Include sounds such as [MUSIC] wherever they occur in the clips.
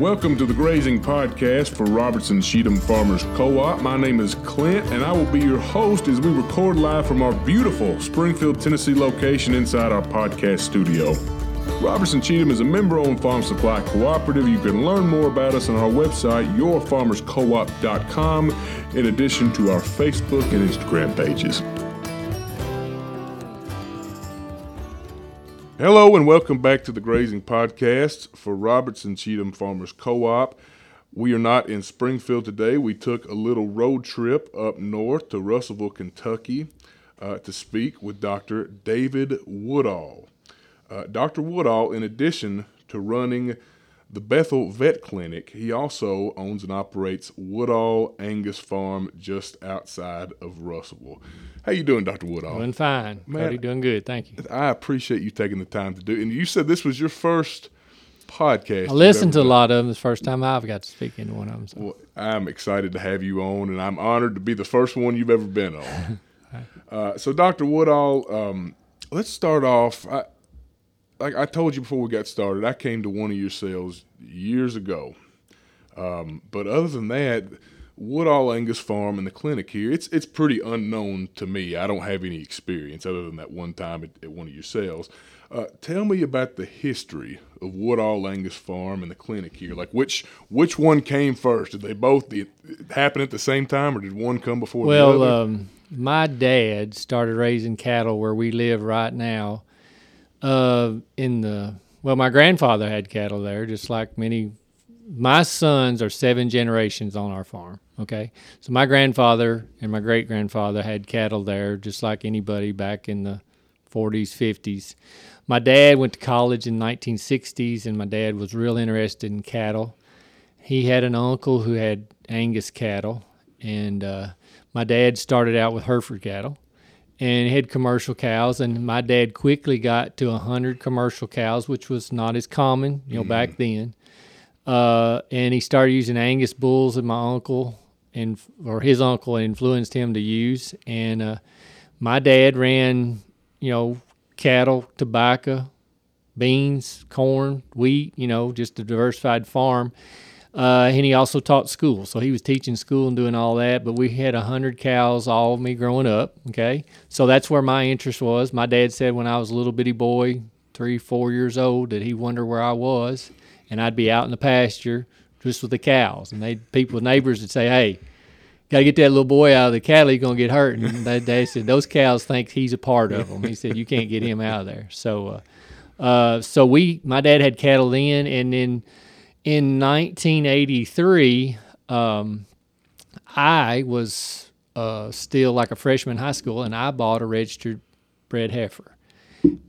Welcome to the Grazing Podcast for Robertson Cheatham Farmers Co op. My name is Clint, and I will be your host as we record live from our beautiful Springfield, Tennessee location inside our podcast studio. Robertson Cheatham is a member owned farm supply cooperative. You can learn more about us on our website, yourfarmerscoop.com, in addition to our Facebook and Instagram pages. Hello and welcome back to the Grazing Podcast for Robertson Cheatham Farmers Co op. We are not in Springfield today. We took a little road trip up north to Russellville, Kentucky uh, to speak with Dr. David Woodall. Uh, Dr. Woodall, in addition to running the Bethel Vet Clinic, he also owns and operates Woodall Angus Farm just outside of Russellville. How you doing, Dr. Woodall? Doing fine. Man, Cody, doing good. Thank you. I appreciate you taking the time to do. And you said this was your first podcast. I listened to a lot of them. It's the first time I've got to speak into one of them. So. Well, I'm excited to have you on, and I'm honored to be the first one you've ever been on. [LAUGHS] uh, so, Dr. Woodall, um, let's start off. I, like I told you before we got started, I came to one of your sales years ago. Um, but other than that, Woodall Angus Farm and the clinic here, it's it's pretty unknown to me. I don't have any experience other than that one time at, at one of your sales. Uh, tell me about the history of Woodall Angus Farm and the clinic here. Like which which one came first? Did they both the, happen at the same time, or did one come before well, the other? Um, my dad started raising cattle where we live right now. Uh, in the well, my grandfather had cattle there, just like many. My sons are seven generations on our farm. Okay, so my grandfather and my great grandfather had cattle there, just like anybody back in the 40s, 50s. My dad went to college in 1960s, and my dad was real interested in cattle. He had an uncle who had Angus cattle, and uh, my dad started out with Hereford cattle and had commercial cows. And my dad quickly got to 100 commercial cows, which was not as common, you know, mm back then. Uh, and he started using Angus bulls, and my uncle and or his uncle influenced him to use. And uh, my dad ran, you know, cattle, tobacco, beans, corn, wheat, you know, just a diversified farm. Uh, and he also taught school. So he was teaching school and doing all that. But we had a 100 cows, all of me growing up. Okay. So that's where my interest was. My dad said when I was a little bitty boy, three, four years old, that he wondered where I was. And I'd be out in the pasture just with the cows. And they people, neighbors would say, hey, got to get that little boy out of the cattle. He's to get hurt. And they, they, said, those cows think he's a part of them. He said, you can't get him out of there. So, uh, uh, so we, my dad had cattle then. And then in 1983, um, I was uh, still like a freshman in high school and I bought a registered bred heifer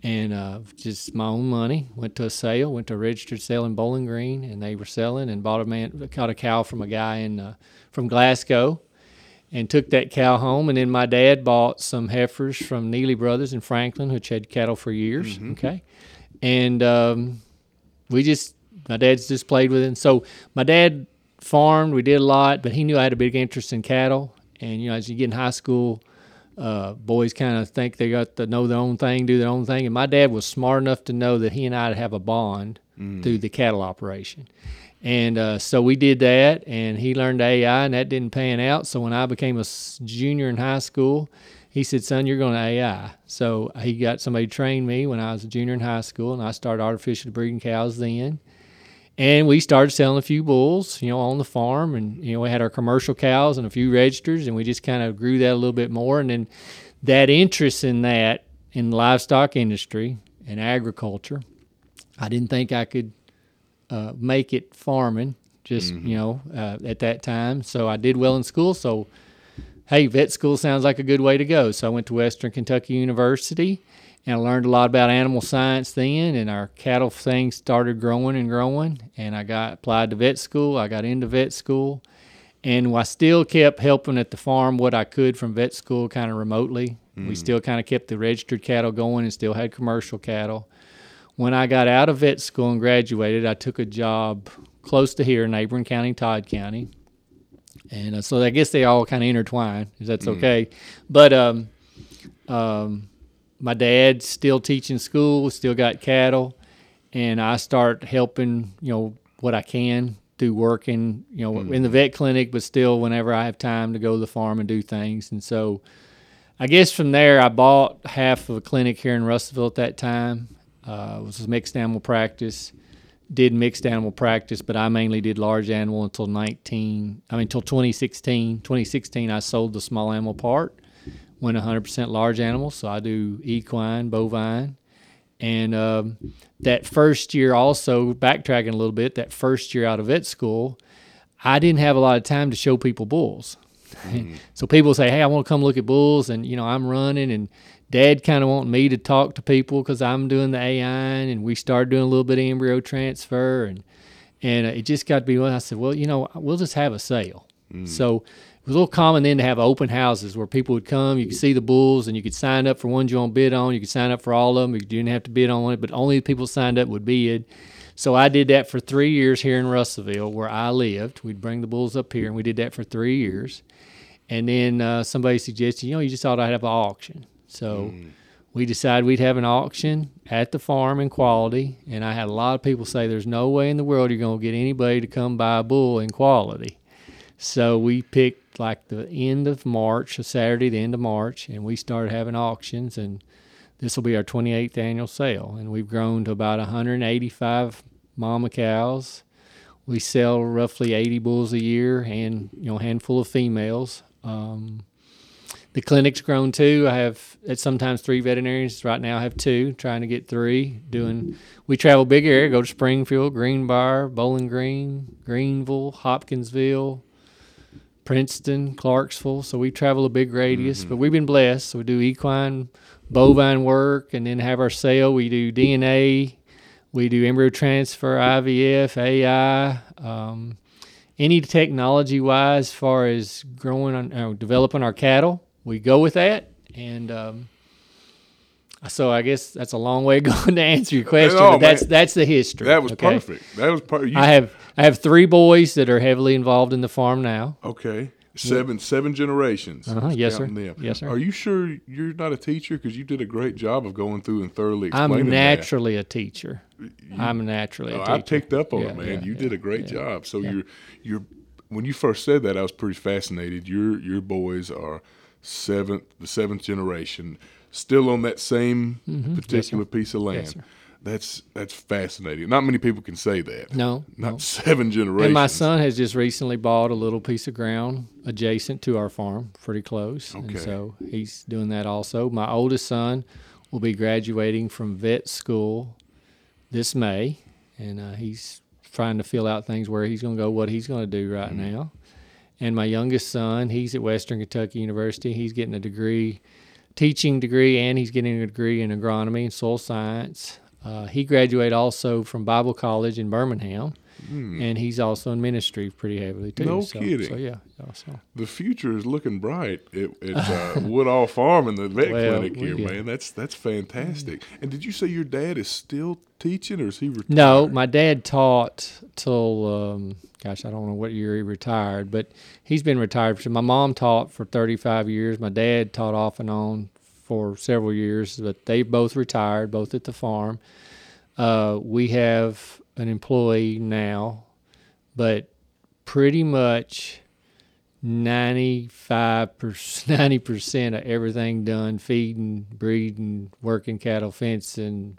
and uh, just my own money. Went to a sale, went to a registered sale in Bowling Green, and they were selling and bought a man, caught a cow from a guy in uh, from Glasgow, and took that cow home. And then my dad bought some heifers from Neely Brothers in Franklin, which had cattle for years. Mm-hmm. Okay, and um, we just my dad's just played with it. And so my dad farmed. We did a lot, but he knew I had a big interest in cattle. And you know, as you get in high school uh, boys kind of think they got to know their own thing, do their own thing. And my dad was smart enough to know that he and I'd have a bond mm. through the cattle operation. And uh, so we did that, and he learned AI, and that didn't pan out. So when I became a junior in high school, he said, Son, you're going to AI. So he got somebody to train me when I was a junior in high school, and I started artificial breeding cows then and we started selling a few bulls, you know, on the farm, and you know, we had our commercial cows and a few registers, and we just kind of grew that a little bit more, and then that interest in that in the livestock industry and agriculture, I didn't think I could uh, make it farming, just mm-hmm. you know, uh, at that time. So I did well in school, so hey, vet school sounds like a good way to go. So I went to Western Kentucky University and I learned a lot about animal science then, and our cattle thing started growing and growing. And I got applied to vet school. I got into vet school, and I still kept helping at the farm what I could from vet school, kind of remotely. Mm. We still kind of kept the registered cattle going, and still had commercial cattle. When I got out of vet school and graduated, I took a job close to here, neighboring county, Todd County. And uh, so I guess they all kind of intertwine, if that's mm. okay. But um, um, my dad's still teaching school, still got cattle, and I start helping, you know, what I can through working, you know, in the vet clinic, but still whenever I have time to go to the farm and do things. And so I guess from there, I bought half of a clinic here in Russellville at that time. Uh, it was a mixed animal practice. Did mixed animal practice, but I mainly did large animal until 19. I mean, until 2016. 2016, I sold the small animal part. Went 100% large animals. so I do equine, bovine, and um, that first year, also backtracking a little bit, that first year out of vet school, I didn't have a lot of time to show people bulls. Mm. [LAUGHS] so people say, "Hey, I want to come look at bulls," and you know, I'm running, and Dad kind of wanted me to talk to people because I'm doing the AIN, and we started doing a little bit of embryo transfer, and and uh, it just got to be. Well, I said, "Well, you know, we'll just have a sale." Mm. So it was a little common then to have open houses where people would come. You could see the bulls, and you could sign up for ones you want to bid on. You could sign up for all of them. You didn't have to bid on it, but only the people signed up would bid. So I did that for three years here in Russellville, where I lived. We'd bring the bulls up here, and we did that for three years. And then uh, somebody suggested, you know, you just ought to have an auction. So mm. we decided we'd have an auction at the farm in quality. And I had a lot of people say, there's no way in the world you're going to get anybody to come buy a bull in quality. So we picked like the end of March, a Saturday, the end of March, and we started having auctions. And this will be our 28th annual sale. And we've grown to about 185 mama cows. We sell roughly 80 bulls a year and you know a handful of females. Um, the clinic's grown too. I have at sometimes three veterinarians. Right now, I have two. Trying to get three. Doing. We travel big area. Go to Springfield, Greenbrier, Bowling Green, Greenville, Hopkinsville, Princeton, Clarksville. So we travel a big radius, mm-hmm. but we've been blessed. So we do equine, bovine work, and then have our sale. We do DNA, we do embryo transfer, IVF, AI, um, any technology wise, as far as growing on, uh, developing our cattle, we go with that. And um, so I guess that's a long way [LAUGHS] going to answer your question. No, but that's man. that's the history. That was okay? perfect. That was perfect. I have I have three boys that are heavily involved in the farm now. Okay. Seven seven generations. Uh-huh. Yes, sir. Them. Yes, sir. Are you sure you're not a teacher? Because you did a great job of going through and thoroughly explaining. I'm naturally that. a teacher. You, I'm naturally. Oh, I picked up on yeah, it, man. Yeah, you yeah, did a great job. So you're you're when you first said that, I was pretty fascinated. Your your boys are seventh the seventh generation, still on that same mm-hmm. particular yes, piece of land. Yes, that's that's fascinating. Not many people can say that. No, not no. seven generations. And my son has just recently bought a little piece of ground adjacent to our farm, pretty close. Okay. And so he's doing that also. My oldest son will be graduating from vet school this May, and uh, he's trying to fill out things where he's going to go, what he's going to do right mm-hmm. now. And my youngest son, he's at Western Kentucky University. He's getting a degree, teaching degree, and he's getting a degree in agronomy and soil science. Uh, he graduated also from Bible College in Birmingham, mm. and he's also in ministry pretty heavily too. No so, kidding. So yeah, so. the future is looking bright at, at uh, [LAUGHS] Woodall Farm and the vet well, clinic here, yeah. man. That's that's fantastic. And did you say your dad is still teaching, or is he retired? No, my dad taught till um, gosh, I don't know what year he retired, but he's been retired. For, my mom taught for 35 years. My dad taught off and on for several years, but they both retired, both at the farm. Uh, we have an employee now, but pretty much 95 percent [LAUGHS] 90 percent of everything done feeding breeding working cattle fencing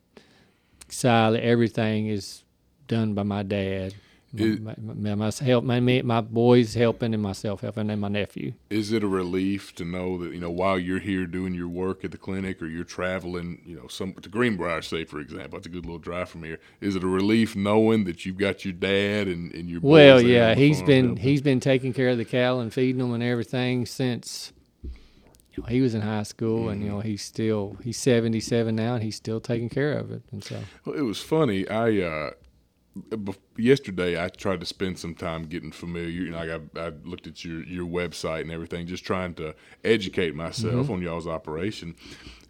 silage everything is done by my dad my, my, my, help, my, my boys helping and myself helping and my nephew. Is it a relief to know that you know while you're here doing your work at the clinic or you're traveling, you know, some to Greenbrier, say for example, it's a good little drive from here. Is it a relief knowing that you've got your dad and, and your well, yeah, he's been he's been taking care of the cattle and feeding them and everything since you know, he was in high school, mm-hmm. and you know he's still he's seventy seven now, and he's still taking care of it. And so, well, it was funny. I uh, yesterday I tried to spend some time getting familiar. You know, I, I looked at your your website and everything, just trying to educate myself mm-hmm. on y'all's operation.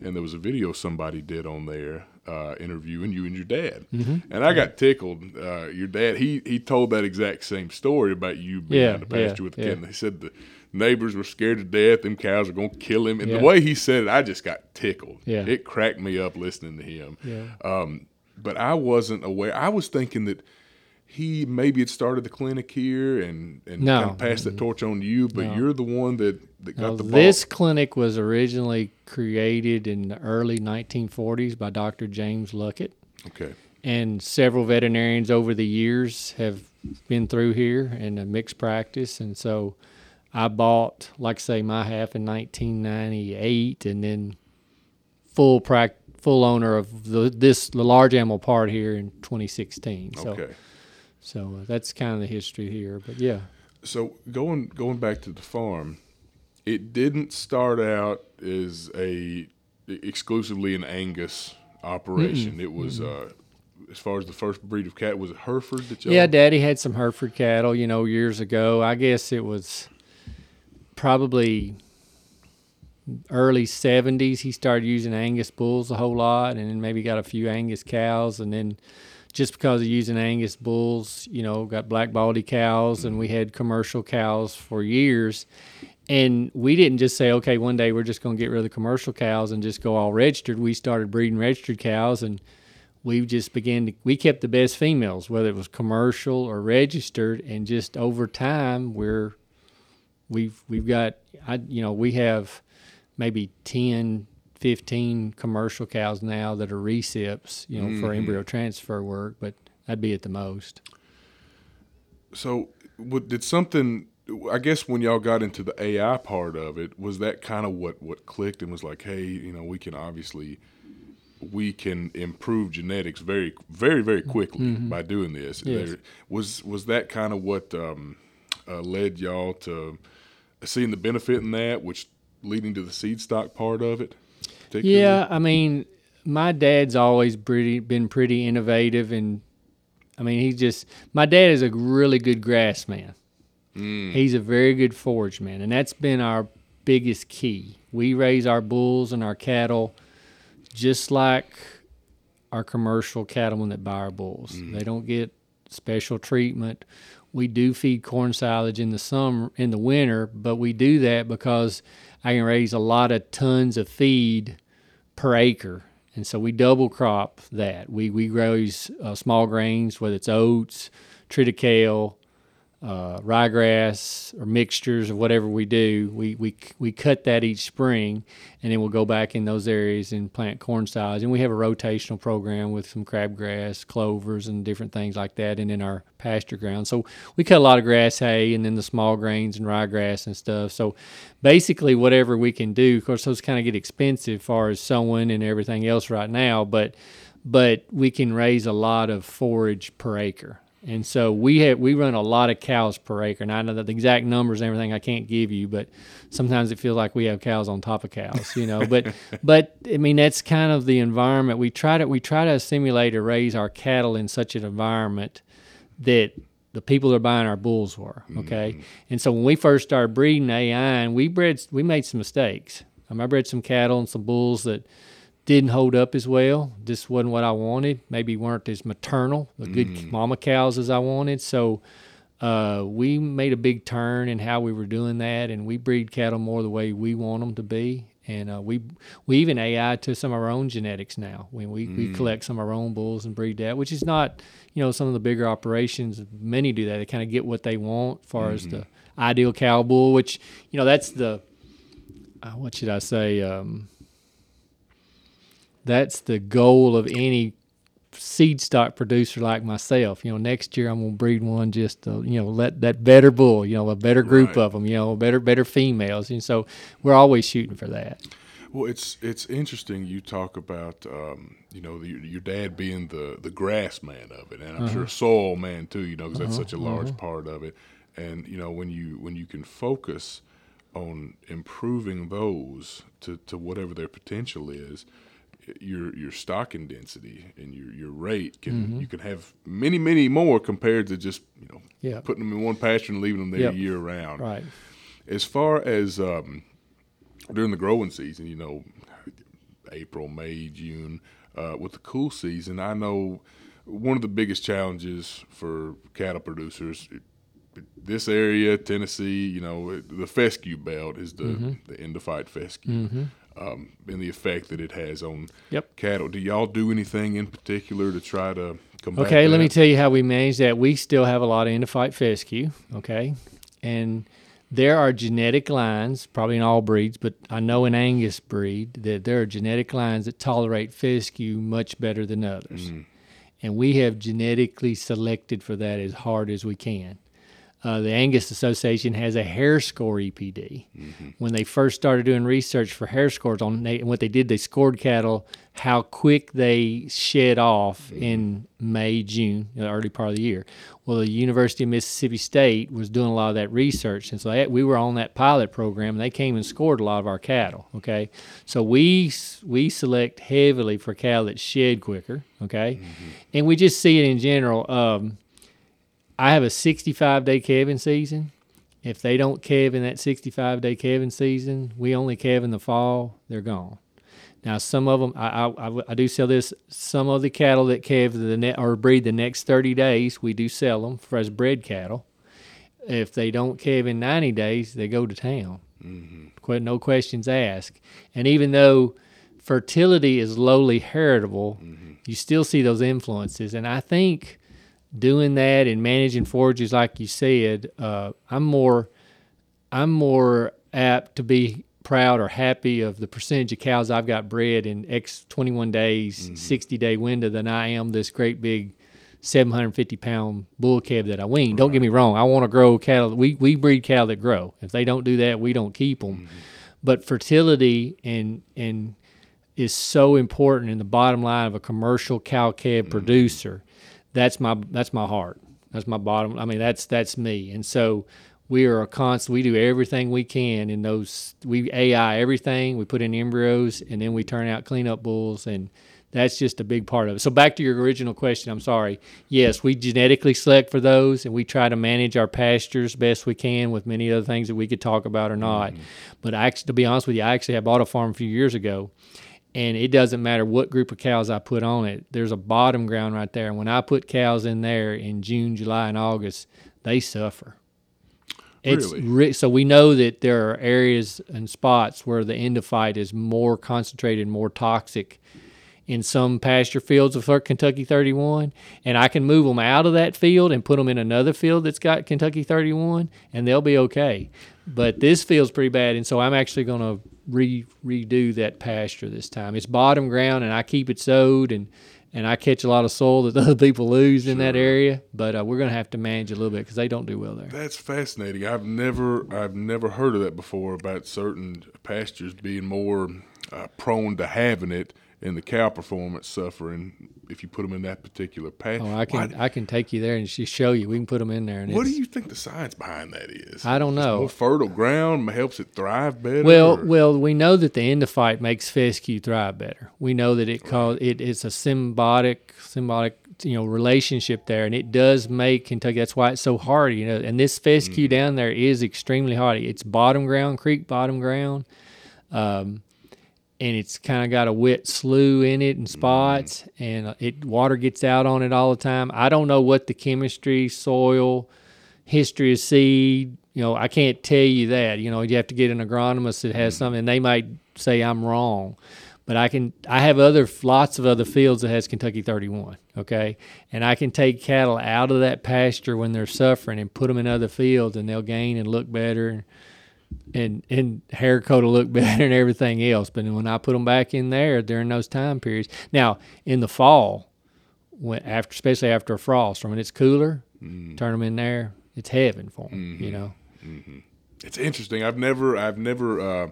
And there was a video somebody did on there uh, interviewing you and your dad, mm-hmm. and I got tickled. Uh, your dad, he he told that exact same story about you being yeah, out the pasture yeah, with the yeah. kid. And he said the neighbors were scared to death. Them cows are gonna kill him. And yeah. the way he said it, I just got tickled. Yeah. It cracked me up listening to him. Yeah. Um, but I wasn't aware. I was thinking that he maybe had started the clinic here and and No. kind of passed that mm-hmm. torch on to you, but No. you're the one that that got Now, the ball. this clinic was originally created in the early 1940s by Dr. James Luckett, Okay. and several veterinarians over the years have been through here in a mixed practice, and so I bought, like I say, my half in 1998, and then full prac full owner of the, this the large animal part here in 2016. So Okay. so uh, that's kind of the history here, but yeah. So going going back to the farm, it didn't start out as a exclusively an Angus operation. It was uh, as far as the first breed of cat was it Hereford that y'all Yeah, Daddy had some Hereford cattle, you know, years ago. I guess it was probably early 70s. He started using Angus bulls a whole lot and then maybe got a few Angus cows. And then just because of using Angus bulls, you know, got black baldy cows and we had commercial cows for years. And we didn't just say, okay, one day we're just going to get rid of the commercial cows and just go all registered. We started breeding registered cows and we just began to we kept the best females whether it was commercial or registered and just over time we're we've we've got I you know we have maybe 10 15 commercial cows now that are recips you know for embryo transfer work but that'd be at the most So, what, did something? I guess when y'all got into the AI part of it, was that kind of what what clicked and was like, hey, you know, we can obviously we can improve genetics very very very quickly by doing this. Yes. There- was was that kind of what um, uh, led y'all to seeing the benefit in that, which leading to the seed stock part of it? Yeah, I mean, my dad's always pretty been pretty innovative, and I mean, he's just my dad is a really good grass man. Mm. He's a very good forage man, and that's been our biggest key. We raise our bulls and our cattle just like our commercial cattlemen that buy our bulls. Mm-hmm. They don't get special treatment. We do feed corn silage in the summer, in the winter, but we do that because I can raise a lot of tons of feed per acre, and so we double crop that. We we raise uh, small grains, whether it's oats, triticale, uh, ryegrass, or mixtures of whatever we do. We we we cut that each spring, and then we'll go back in those areas and plant corn silage. And we have a rotational program with some crabgrass, clovers, and different things like that, and in our pasture ground. So we cut a lot of grass hay, and then the small grains and ryegrass and stuff. So basically, whatever we can do. Of course, those kind of get expensive, as far as sowing and everything else right now, but but we can raise a lot of forage per acre. And so we have we run a lot of cows per acre. And I know that the exact numbers and everything I can't give you, but sometimes it feels like we have cows on top of cows, you know. but [LAUGHS] but I mean that's kind of the environment we try to we try to assimilate or raise our cattle in such an environment that the people that are buying our bulls were okay. And so when we first started breeding AI, and we bred we made some mistakes. Um, I bred some cattle and some bulls that didn't hold up as well. This wasn't what I wanted. Maybe weren't as maternal, the good mama cows as I wanted. So uh, we made a big turn in how we were doing that, and we breed cattle more the way we want them to be. And uh, we we even AI to some of our own genetics now. When we, we collect some of our own bulls and breed that, which is not you know some of the bigger operations. Many do that. They kind of get what they want, as far as the ideal cow bull. Which you know that's the uh, what should I say? Um, that's the goal of any seed stock producer like myself. You know, next year I'm gonna breed one just to, you know let that better bull. You know, a better group Right. of them. You know, better better females. And so we're always shooting for that. Well, it's it's interesting. You talk about um, you know the, your dad being the the grass man of it, and I'm sure uh-huh. soil man too. You know, because that's uh-huh, such a uh-huh. large part of it. And you know when you when you can focus on improving those to, to whatever their potential is, your your stocking density and your, your rate can you can have many many more compared to just you know Yeah. putting them in one pasture and leaving them there Yep. year round Right. as far as um, during the growing season, you know, April, May, June, uh, with the cool season, I know one of the biggest challenges for cattle producers, this area, Tennessee, you know, the fescue belt is the the endophyte fescue. Um, and the effect that it has on Yep. cattle. Do y'all do anything in particular to try to combat Okay, let me tell you how we manage that. We still have a lot of endophyte fescue, okay? And there are genetic lines, probably in all breeds, but I know in Angus breed that there are genetic lines that tolerate fescue much better than others. And we have genetically selected for that as hard as we can. Uh, the Angus Association has a hair score EPD. When they first started doing research for hair scores on they, what they did, they scored cattle how quick they shed off in May, June, the early part of the year. Well, the University of Mississippi State was doing a lot of that research, and so they, we were on that pilot program. and They came and scored a lot of our cattle. Okay, so we we select heavily for cattle that shed quicker. Okay, and we just see it in general. Um, I have a 65 day calving season. If they don't calve in that 65 day calving season, we only calve in the fall, they're gone. Now, some of them, I, I, I- do sell this. Some of the cattle that calve the net or breed the next 30 days, we do sell them for as bred cattle. If they don't calve in 90 days, they go to town. Mm-hmm. Que- No questions asked. And even though fertility is lowly heritable, mm-hmm. you still see those influences. And I think doing that and managing forages, like you said, uh, I'm more, I'm more apt to be proud or happy of the percentage of cows I've got bred in X 21 days, mm-hmm. 60 day window than I am this great big 750 pound bull calf that I wean. Don't get me wrong. I want to grow cattle. We, we breed cattle that grow. If they don't do that, we don't keep them. Mm-hmm. But fertility and, and, is so important in the bottom line of a commercial cow calf mm-hmm. producer. That's my that's my heart. That's my bottom. I mean, that's that's me. And so we are a constant. We do everything we can in those. We AI everything. We put in embryos, and then we turn out cleanup bulls, and that's just a big part of it. So back to your original question. I'm sorry. Yes, we genetically select for those, and we try to manage our pastures best we can with many other things that we could talk about or not. Mm-hmm. But actually, to be honest with you, I actually I bought a farm a few years ago and it doesn't matter what group of cows I put on it. There's a bottom ground right there. And when I put cows in there in June, July, and August, they suffer. It's Really? ri- so we know that there are areas and spots where the endophyte is more concentrated, more toxic in some pasture fields of Kentucky 31, and I can move them out of that field and put them in another field that's got Kentucky 31, and they'll be okay. But this field's pretty bad, and so I'm actually going to re- redo that pasture this time. It's bottom ground, and I keep it sowed, and and I catch a lot of soil that [LAUGHS] other people lose in that area. But uh, we're going to have to manage a little bit because they don't do well there. That's fascinating. I've never I've never heard of that before about certain pastures being more uh, prone to having it and the cow performance suffering if you put them in that particular pasture. Oh, I can I can take you there and just show you. We can put them in there. And what do you think the science behind that is? I don't know. More fertile ground helps it thrive better. Well, or- well, we know that the endophyte makes fescue thrive better. We know that it cause it is a symbiotic symbiotic you know relationship there, and it does make Kentucky. That's why it's so hardy. You know, and this fescue down there is extremely hardy. It's bottom ground, creek bottom ground, um, and it's kind of got a wet slough in it in spots, and uh, it water gets out on it all the time. I don't know what the chemistry, soil, history of seed. You know, I can't tell you that. You know, you have to get an agronomist that has something, and they might say I'm wrong. But I can. I have other lots of other fields that has Kentucky 31. Okay, and I can take cattle out of that pasture when they're suffering and put them in other fields, and they'll gain and look better, and and hair coat will look [LAUGHS] better and everything else. But when I put them back in there during those time periods, now in the fall, when after especially after a frost or when it's cooler, turn them in there. It's heaven for them. You know. it's interesting. I've never I've never uh,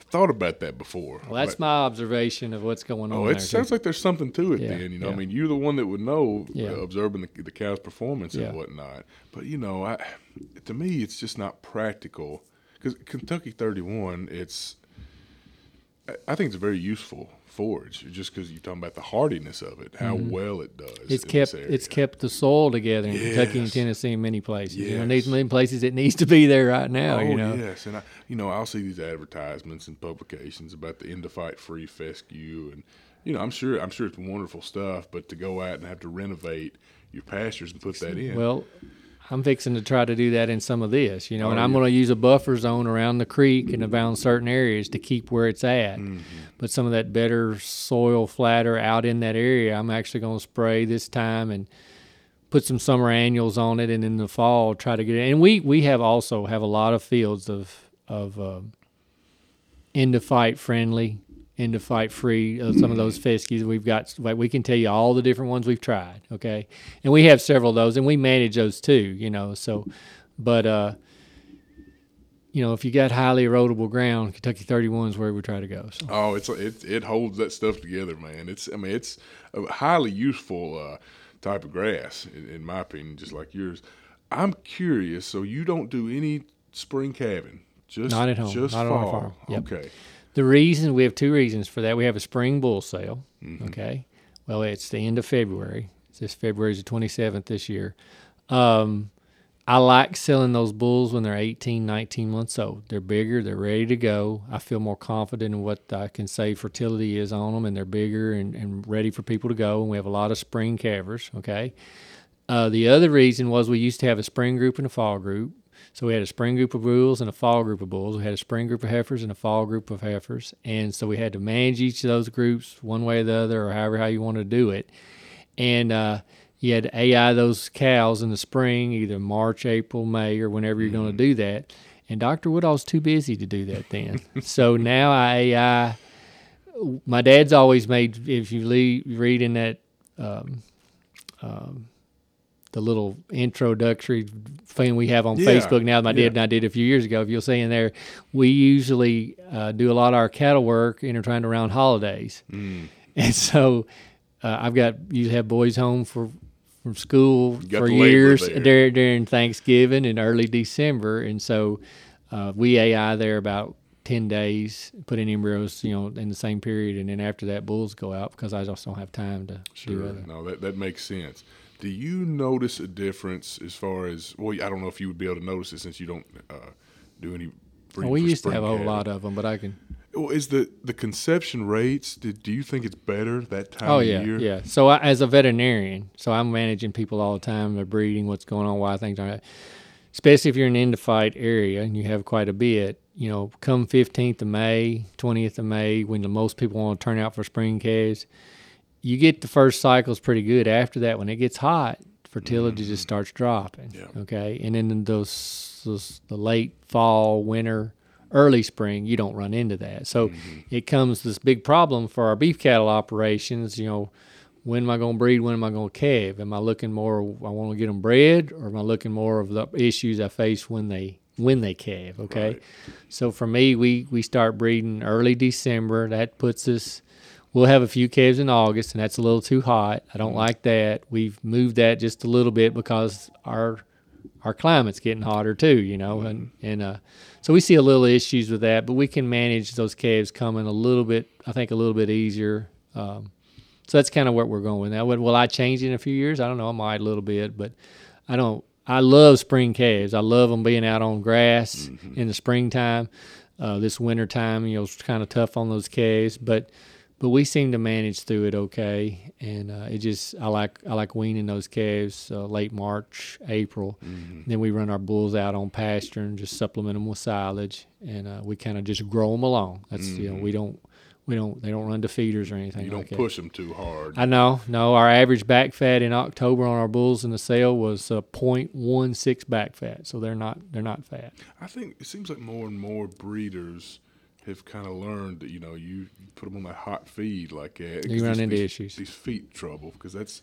thought about that before. Well, that's But- my observation of what's going on. Oh, there, it too. sounds like there's something to it Yeah, then. You know, yeah. I mean, you're the one that would know, Yeah. uh, observing the, the cow's performance and whatnot. But you know, I, to me, it's just not practical because Kentucky 31, it's, I- think it's a very useful forage just because you're talking about the hardiness of it, how well it does. Mm-hmm. It's kept it's kept the soil together in Kentucky and Tennessee in many places. You know, Yes. these many places it needs to be there right now. Oh you know. yes, and I, you know, I'll see these advertisements and publications about the endophyte free fescue, and you know, I'm sure, I'm sure it's wonderful stuff. But to go out and have to renovate your pastures and put that in, Well, I'm fixing to try to do that in some of this, you know, and Oh, I'm yeah. going to use a buffer zone around the creek and around certain areas to keep where it's at. Mm-hmm. But some of that better soil, flatter out in that area, I'm actually going to spray this time and put some summer annuals on it, and in the fall try to get it. And we we have also have a lot of fields of of um, endophyte friendly, endophyte free. Uh, some of those fescues we've got. Like we can tell you all the different ones we've tried. Okay, and we have several of those, and we manage those too. You know, so but uh, you know, if you got highly erodible ground, Kentucky 31 is where we try to go. So. Oh, it's it it holds that stuff together, man. It's I mean it's a highly useful uh, type of grass, in, in my opinion, just like yours. I'm curious. So you don't do any spring calving, just Not at home, just not on our farm. Yep. Okay. The reason we have two reasons for that. We have a spring bull sale. Mm-hmm. Okay. Well, it's the end of February. It's this February is the 27th this year. Um, I like selling those bulls when they're 18, 19 months old. They're bigger, they're ready to go. I feel more confident in what I can say fertility is on them, and they're bigger and, and ready for people to go. And we have a lot of spring calvers. Okay. Uh, the other reason was we used to have a spring group and a fall group. So we had a spring group of bulls and a fall group of bulls. We had a spring group of heifers and a fall group of heifers. And so we had to manage each of those groups one way or the other, or however how you want to do it. And uh, you had to AI those cows in the spring, either March, April, May, or whenever you're going to do that. And Dr. Woodall's too busy to do that then. [LAUGHS] so now I AI. My dad's always made. If you leave, read in that um, um, the little introductory thing we have on Yeah, Facebook now did yeah. and I did a few years ago. If you'll see in there, we usually uh, do a lot of our cattle work intertwined around holidays, Mm. and so uh, I've got you have boys home for from school for years there. during, during Thanksgiving and early December, and so uh, we AI there about. 10 days, put in embryos, you know, in the same period. And then after that, bulls go out because I just don't have time to do Sure. other. No, that, that makes sense. Do you notice a difference as far as well? I don't know if you would be able to notice it since you don't uh, do any. breeding we used to have a whole lot of them, but I can. Well, is the the conception rates? Did, do you think it's better that time Oh of yeah, year? yeah. So I, as a veterinarian, so I'm managing people all the time. They're breeding, what's going on, why things are. Not? Especially if you're in an endophyte area and you have quite a bit. You know, come 15th of May, 20th of May, when the most people want to turn out for spring calves, you get the first cycles pretty good. After that, when it gets hot, fertility just starts dropping. Mm-hmm. Yeah. Okay, and then in those, those the late fall, winter, early spring, you don't run into that. So Mm-hmm. it comes this big problem for our beef cattle operations. You know, when am I going to breed? When am I going to calve? Am I looking more? I want to get them bred, or am I looking more of the issues I face when they when they calve? Okay, Right. so for me, we we start breeding early December. That puts us. We'll have a few calves in August, and that's a little too hot. I don't like that. We've moved that just a little bit because our our climate's getting hotter too, you know, and and uh, so we see a little issues with that, but we can manage those calves coming a little bit. I think a little bit easier. Um, so that's kind of what we're going with now. Will, will I change it in a few years? I don't know. I might a little bit, but I don't. I love spring calves. I love them being out on grass in the springtime. Uh, this winter time, you know, it's kind of tough on those calves, but but we seem to manage through it okay. And uh, it just I like I like weaning those calves uh, late March, April. Then we run our bulls out on pasture and just supplement them with silage, and uh, we kind of just grow them along. That's you know we don't we don't they don't run to feeders or anything You don't like that. push them too hard. I know, no. Our average back fat in October on our bulls in the sale was uh, 0.16 back fat, so they're not they're not fat. I think it seems like more and more breeders have kind of learned that you know you, you put them on that hot feed like that. You run these- into these- issues. These feet trouble because that's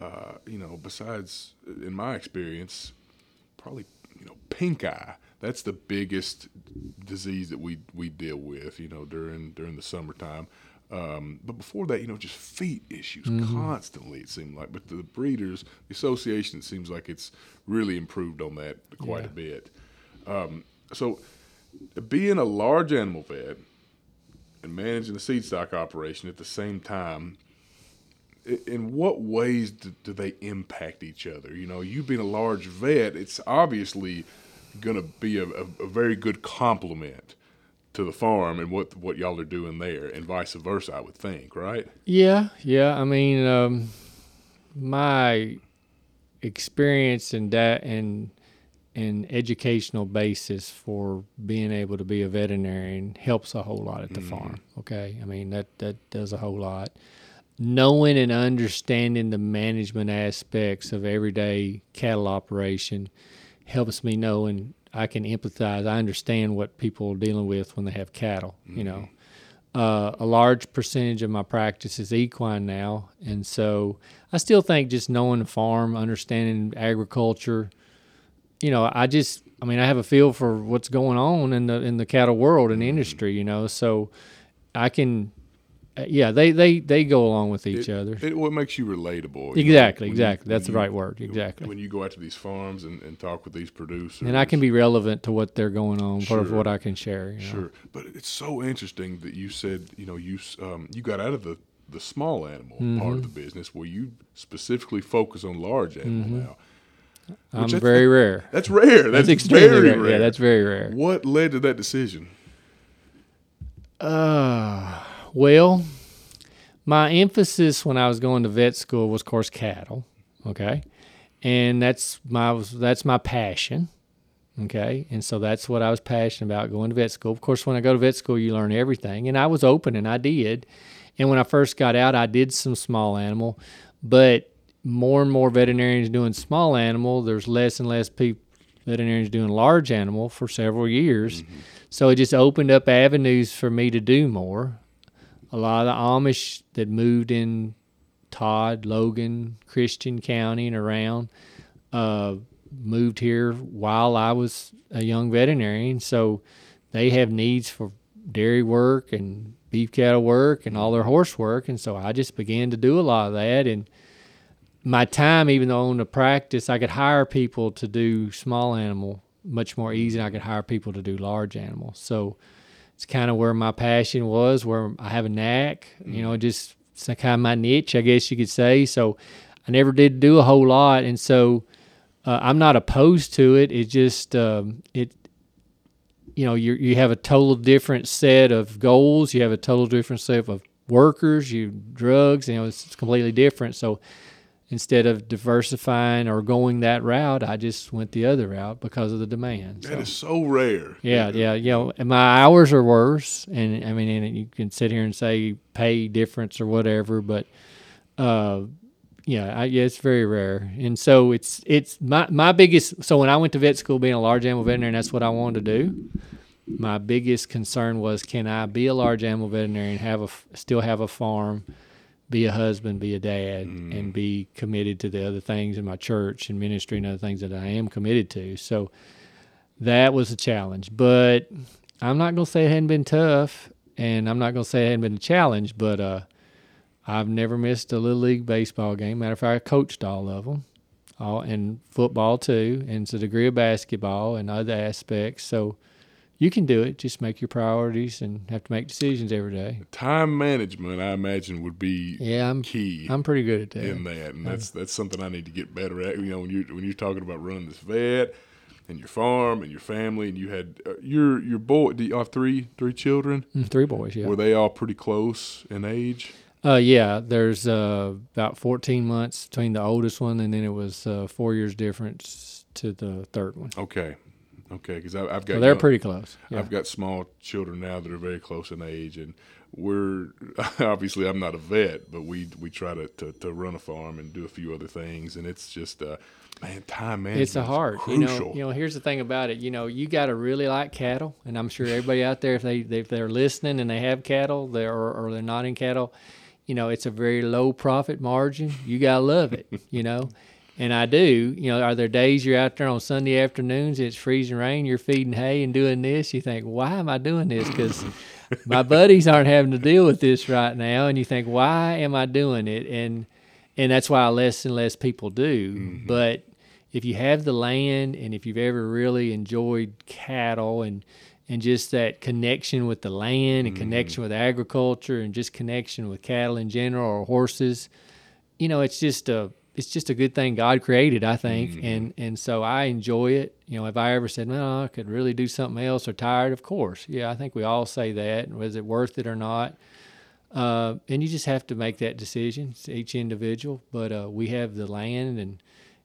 uh, you know besides in my experience probably you know pink eye. That's the biggest disease that we we deal with. You know during during the summertime. Um, but before that, you know, just feet issues Mm-hmm. constantly. It seemed like, but the breeders, the association, it seems like it's really improved on that quite a bit. Um, so, being a large animal vet and managing a seed stock operation at the same time, in what ways do, they impact each other? You know, you being a large vet, it's obviously going to be a, a, a very good complement to the farm and what what y'all are doing there, and vice versa. I would think, right? Yeah, yeah. I mean, um, my experience in that and and educational basis for being able to be a veterinarian helps a whole lot at the farm. Okay, I mean that that does a whole lot. Knowing and understanding the management aspects of everyday cattle operation helps me know and I can empathize. I understand what people are dealing with when they have cattle. You know, uh, a large percentage of my practice is equine now, and so I still think just knowing the farm, understanding agriculture, you know, I just, I mean, I have a feel for what's going on in the in the cattle world and industry, you know, so I can, uh, yeah, they they they go along with each it, other. It, what makes you relatable? you know, exactly, you- exactly. That's the you- right word. Exactly. When you go out to these farms and, and talk with these producers, And I can be relevant to what they're going on, Sure. what I can share. You know? Sure, but it's so interesting that you said you know you um, you got out of the the small animal part Mm-hmm. of the business where you specifically focus on large animal now. I'm Which I very rare. That's rare. That's, That's extremely very rare. rare. Yeah, that's very rare. what led to that decision. Uh, well, my emphasis when I was going to vet school was, of course, cattle. Okay, and that's my that's my passion. Okay, and so that's what I was passionate about going to vet school. Of course, when I go to vet school, you learn everything, and I was open, and I did. And when I first got out, I did some small animal, but more and more veterinarians doing small animal. There's less and less people veterinarians doing large animal for several years. So it just opened up avenues for me to do more. A lot of the Amish that moved in Todd, Logan, Christian County, and around uh, moved here while I was a young veterinarian. So they have needs for dairy work and beef cattle work and all their horse work. And so I just began to do a lot of that. And my time, even though on the practice, I could hire people to do small animal much more easy. I could hire people to do large animals. So it's kind of where my passion was, where I have a knack, you know, just it's kind of my niche, I guess you could say. So I never did do a whole lot. And so uh, I'm not opposed to it. It just, um, it, you know, you you have a total different set of goals. You have a total different set of workers, you drugs, you know, it's completely different. So instead of diversifying or going that route, I just went the other route because of the demand. That So, is so rare. yeah, yeah, you know, and my hours are worse, and I mean, and you can sit here and say pay difference or whatever, but uh, yeah, I, yeah, it's very rare, and so it's it's my my biggest. So when I went to vet school, being a large animal veterinarian, that's what I wanted to do. My biggest concern was, can I be a large animal veterinarian, have a still have a farm, be a husband, be a dad, and be committed to the other things in my church and ministry and other things that I am committed to. So that was a challenge. But I'm not gonna say it hadn't been tough, and I'm not gonna say it hadn't been a challenge. But uh, I've never missed a little league baseball game. Matter of fact, I coached all of them, all and football too, and to a degree of basketball and other aspects. So you can do it. Just make your priorities and have to make decisions every day. Time management, I imagine, would be Yeah, I'm key I'm pretty good at that. in that, and that's that's something I need to get better at. You know, when you when you're talking about running this vet and your farm and your family, and you had uh, your your boy. Do you have three three children? Mm, Three boys, yeah. Were they all pretty close in age? Uh, yeah, there's uh, about 14 months between the oldest one, and then it was uh, four years difference to the third one. Okay, okay, because I've got they're young- pretty close. Yeah. I've got small children now that are very close in age, and we're [LAUGHS] obviously I'm not a vet, but we we try to, to, to run a farm and do a few other things, and it's just uh, man, time management. it's a hard. You know, you know. Here's the thing about it. You know, you got to really like cattle, and I'm sure everybody out there, if they if they're listening and they have cattle, they or, or they're not in cattle, you know, it's a very low profit margin. You gotta love it. You know. And I do, you know, are there days you're out there on Sunday afternoons, it's freezing rain, you're feeding hay and doing this? You think, why am I doing this? Because my [LAUGHS] buddies aren't having to deal with this right now. And you think, why am I doing it? And and that's why less and less people do. Mm-hmm. But if you have the land and if you've ever really enjoyed cattle and and just that connection with the land and mm-hmm. connection with agriculture and just connection with cattle in general or horses, you know, it's just a it's just a good thing God created, I think, and and so I enjoy it. You know, if I ever said, "No, I could really do something else," or tired, of course, yeah, I think we all say that. Was it worth it or not? Uh, and you just have to make that decision. It's each individual, but uh, we have the land, and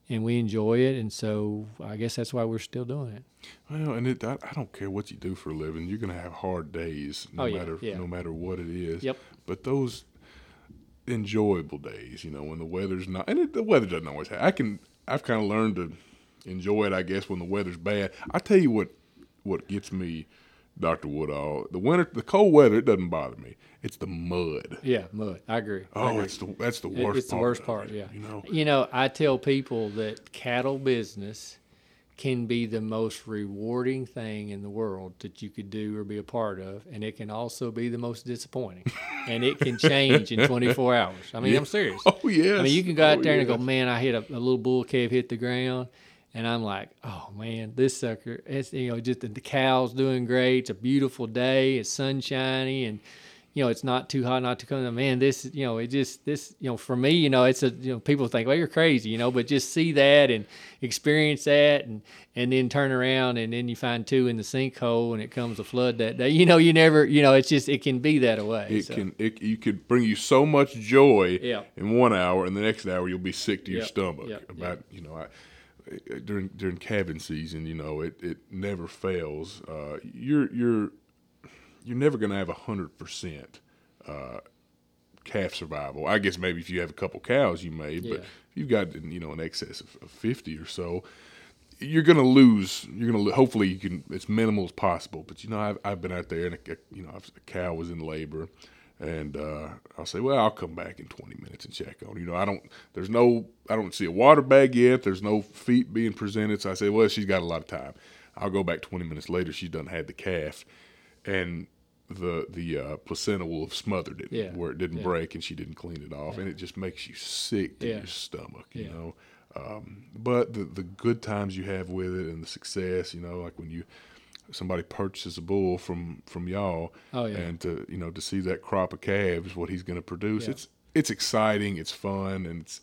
and we enjoy it. And so I guess that's why we're still doing it. Well, and it, I, I don't care what you do for a living. You're going to have hard days, no Oh, yeah, matter yeah. no matter what it is. Yep. But those enjoyable days, you know, when the weather's not, and it, the weather doesn't always. Have, I can. I've kind of learned to enjoy it, I guess, when the weather's bad. I tell you what, what gets me, Doctor Woodall, the winter, the cold weather, it doesn't bother me. It's the mud. Yeah, mud. I agree. I Oh, agree. it's the that's the worst. it's the part worst part. Yeah. You know. You know, I tell people that cattle business can be the most rewarding thing in the world that you could do or be a part of, and it can also be the most disappointing, and it can change in 24 [LAUGHS] hours. I mean, I'm serious. Oh yes. I mean, you can go out Oh, there and go, man, I hit a, a little bull calf hit the ground, and I'm like, oh man, this sucker. It's you know just the, the cow's doing great. It's a beautiful day. It's sunshiny, and you know it's not too hot, not too cold. Man, this you know it just this you know for me, you know it's a you know people think, well, you're crazy, you know, but just see that and experience that, and and then turn around and then you find two in the sinkhole and it comes a flood that day. You know, you never, you know, it's just it can be that way. It so. can it you could bring you so much joy Yeah. in one hour, and the next hour you'll be sick to your Yep, stomach. yep, about you know, I, during during calving season, you know, it, it never fails. Uh, you're you're you're never going to have a hundred percent uh, calf survival. I guess maybe if you have a couple cows, you may, but Yeah. if you've got you know an excess of, of fifty or so. You're gonna lose. You're gonna. lo- Hopefully, you can. It's minimal as possible. But you know, I've, I've been out there, and a, you know, a cow was in labor, and uh, I'll say, well, I'll come back in 20 minutes and check on. You know, I don't. There's no. I don't see a water bag yet. There's no feet being presented. So I say, well, she's got a lot of time. I'll go back 20 minutes later. She's done had the calf, and the the uh, placenta will have smothered it Yeah. where it didn't Yeah. break, and she didn't clean it off, and it just makes you sick to Yeah. your stomach. You Yeah. know. Um, but the the good times you have with it and the success, you know, like when you somebody purchases a bull from from y'all, Oh, yeah. and to you know to see that crop of calves, what he's going to produce, Yeah. it's it's exciting, it's fun, and it's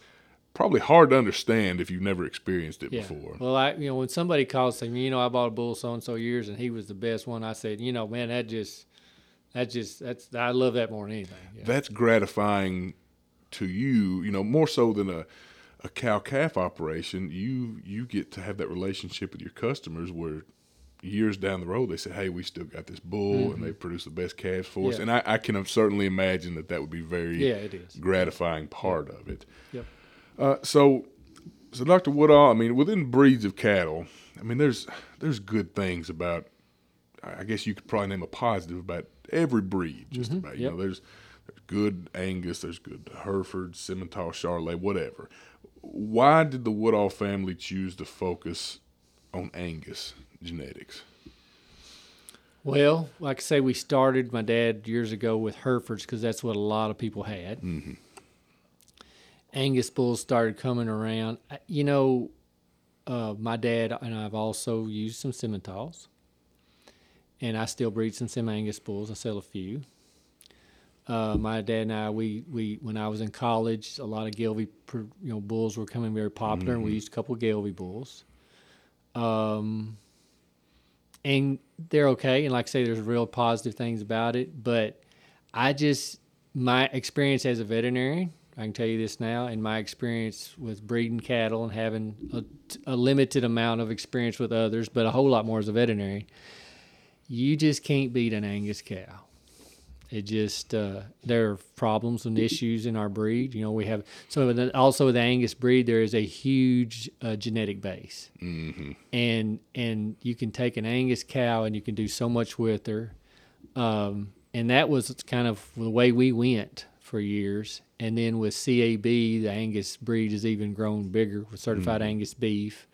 probably hard to understand if you've never experienced it Yeah. before. Well, I you know when somebody calls saying, you know, I bought a bull so and so years and he was the best one, I said, you know, man, that just that just that's I love that more than anything. Yeah. That's gratifying to you, you know, more so than a a cow calf operation. You you get to have that relationship with your customers where years down the road they say, "Hey, we still got this bull, and they produce the best calves for us." Mm-hmm. Yeah. And I, I can certainly imagine that that would be very Yeah, it is. gratifying part of it. Yep. Uh, so, so Dr. Woodall, I mean, within breeds of cattle, I mean, there's there's good things about. I guess you could probably name a positive about every breed. Just about, you yep. know, there's there's good Angus, there's good Hereford, Simmental, Charolais, whatever. Why did the Woodall family choose to focus on Angus genetics? Well, like I say, we started my dad years ago with Herefords because that's what a lot of people had. Mm-hmm. Angus bulls started coming around. You know, uh, my dad and I've also used some Simmentals, and I still breed some Sim Angus bulls. I sell a few. Uh, my dad and I, we, we when I was in college, a lot of Gelbvieh, pr- you know, bulls were coming very popular, and we used a couple of Gelbvieh bulls. Um, and they're okay. And like I say, there's real positive things about it. But I just, my experience as a veterinarian, I can tell you this now, and my experience with breeding cattle and having a, a limited amount of experience with others, but a whole lot more as a veterinarian, you just can't beat an Angus cow. It just uh, there are problems and issues in our breed. You know, we have so the- also with the Angus breed, there is a huge uh, genetic base, mm-hmm. and and you can take an Angus cow and you can do so much with her, um, and that was kind of the way we went for years. And then with CAB, the Angus breed has even grown bigger with certified Angus beef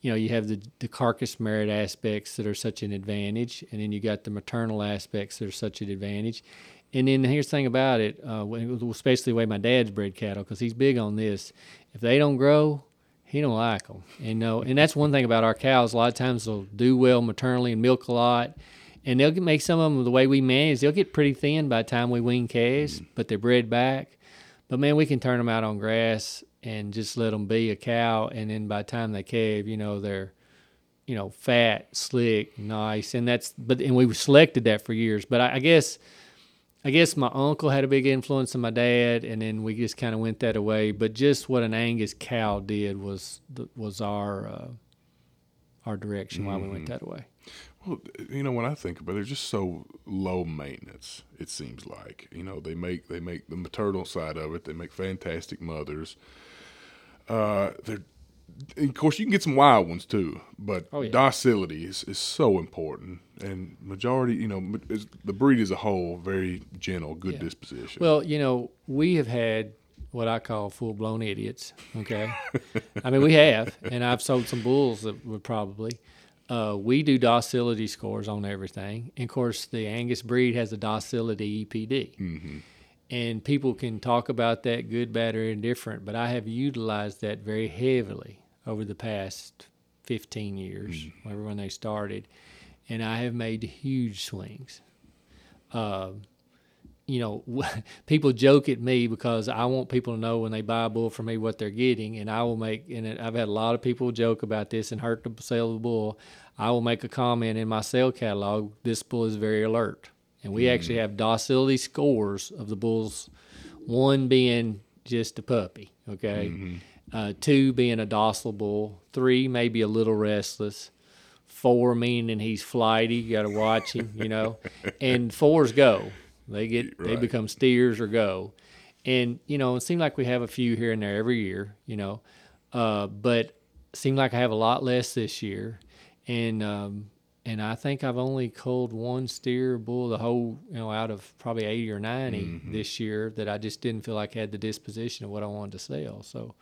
you know, you have the, the carcass merit aspects that are such an advantage, and then you got the maternal aspects that are such an advantage. And then here's the thing about it, uh, especially the way my dad's bred cattle, because he's big on this. If they don't grow, he don't like them. And no, and that's one thing about our cows. A lot of times they'll do well maternally and milk a lot, and they'll get, make some of them the way we manage. They'll get pretty thin by the time we wean calves, but they're bred back. But man, we can turn them out on grass and just let them be a cow, and then by the time they calve, you know they're, you know, fat, slick, nice, and that's. But and we selected that for years. But I, I guess I guess my uncle had a big influence on my dad, and then we just kind of went that away. But just what an Angus cow did was was our uh, our direction why we went Mm-hmm. that way. Well, you know, when I think about it, they're just so low maintenance. It seems like you know they make they make the maternal side of it. They make fantastic mothers. Uh, of course you can get some wild ones too, but Oh, yeah. docility is, is so important. And majority, you know, is, the breed as a whole, very gentle, good Yeah. disposition. Well, you know, we have had what I call full blown idiots. Okay, [LAUGHS] I mean we have, and I've sold some bulls that would probably. Uh, we do docility scores on everything. And of course, the Angus breed has a docility EPD. hmm And people can talk about that good, bad, or indifferent, but I have utilized that very heavily over the past 15 years, whenever when they started. And I have made huge swings. Um, you know, [LAUGHS] people joke at me because I want people to know when they buy a bull from me what they're getting, and I will make. And I've had a lot of people joke about this and hurt the sale of the bull. I will make a comment in my sale catalog. This bull is very alert, and we actually have docility scores of the bulls. One being just a puppy, okay. Uh, two being a docile bull. Three maybe a little restless four meaning he's flighty. You got to watch him, you know. [LAUGHS] and fours go. They get they become steers or go. And you know, it seemed like we have a few here and there every year, you know. Uh, but seemed like I have a lot less this year, and um, and I think I've only culled one steer bull the whole you know out of probably eighty or 90 this year that I just didn't feel like had the disposition of what I wanted to sell. So,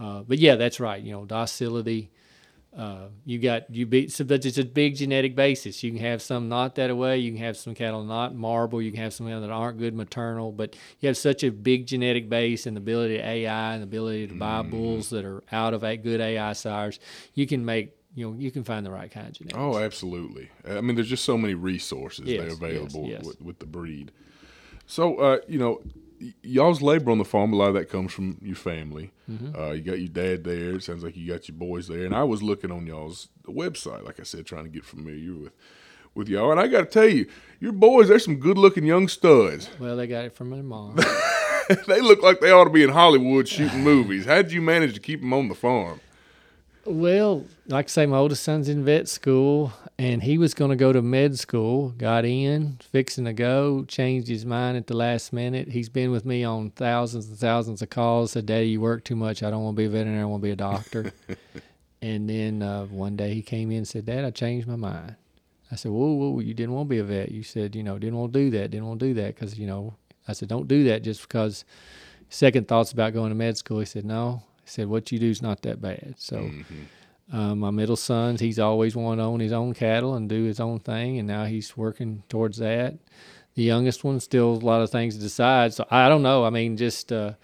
uh, but yeah, that's right. You know, docility uh, you got you beat so that's it's a big genetic basis. You can have some not that way. You can have some cattle not marble. You can have some that aren't good maternal. But you have such a big genetic base and the ability to AI and the ability to buy bulls that are out of good AI sires. You can make you know you can find the right kind of genetics. Oh, absolutely. I mean, there's just so many resources Yes, that are yes, available yes. With, with the breed. So, uh, you know, y- y'all's labor on the farm, a lot of that comes from your family. Mm-hmm. Uh, you got your dad there. It sounds like you got your boys there. And I was looking on y'all's website, like I said, trying to get familiar with with y'all. And I got to tell you, your boys, they're some good looking young studs. Well, they got it from their mom. [LAUGHS] they look like they ought to be in Hollywood shooting [LAUGHS] movies. How did you manage to keep them on the farm? Well, like I say, my oldest son's in vet school, and he was going to go to med school. Got in, fixing to go, changed his mind at the last minute. He's been with me on thousands and thousands of calls. Said, "Daddy, you work too much. I don't want to be a veterinarian. I want to be a doctor." [LAUGHS] and then uh, one day he came in and said, "Dad, I changed my mind." I said, "Whoa, whoa, you didn't want to be a vet. You said, you know, didn't want to do that. Didn't want to do that because, you know." I said, "Don't do that just because." Second thoughts about going to med school. He said, "No." He said, "What you do is not that bad." So. Mm-hmm. Uh, my middle son's he's always wanted to own his own cattle and do his own thing, and now he's working towards that. The youngest one still a lot of things to decide. So I don't know. I mean, just uh,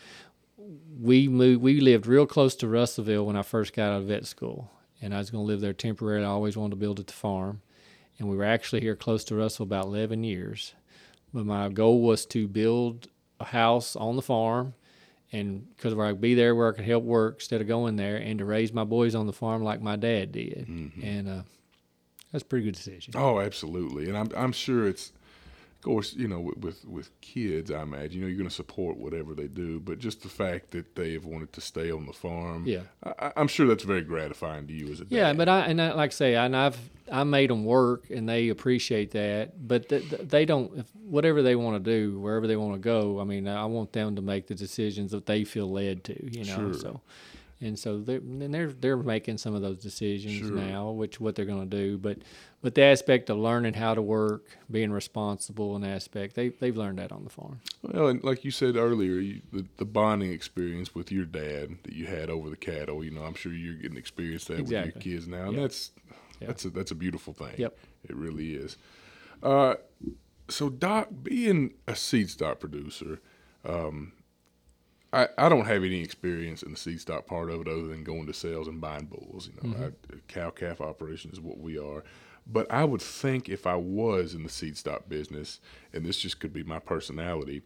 we moved. We lived real close to Russellville when I first got out of vet school, and I was going to live there temporarily. I always wanted to build at the farm, and we were actually here close to Russell about 11 years. But my goal was to build a house on the farm and because where I could be there where I could help work instead of going there, and to raise my boys on the farm like my dad did, and uh, that's a pretty good decision. Oh, absolutely, and I'm I'm sure it's, of course, you know, with with, with kids, I imagine you know you're going to support whatever they do, but just the fact that they have wanted to stay on the farm, Yeah. I, I'm sure that's very gratifying to you as a dad. Yeah, but I and I, like I say, and I've I made them work, and they appreciate that. But th- th- they don't. If, whatever they want to do, wherever they want to go. I mean, I want them to make the decisions that they feel led to. You know, Sure. so. And so they're and they're they're making some of those decisions Sure. now, which what they're going to do. But but the aspect of learning how to work, being responsible, an aspect they they've learned that on the farm. Well, and like you said earlier, you, the, the bonding experience with your dad that you had over the cattle, you know, I'm sure you're getting experience that with your kids now, and Yeah. that's that's a that's a beautiful thing. Yep. it really is. Uh, so Doc, being a seed stock producer, um, I I don't have any experience in the seed stock part of it other than going to sales and buying bulls. You know, Mm-hmm. Cow calf operation is what we are. But I would think if I was in the seed stock business, and this just could be my personality,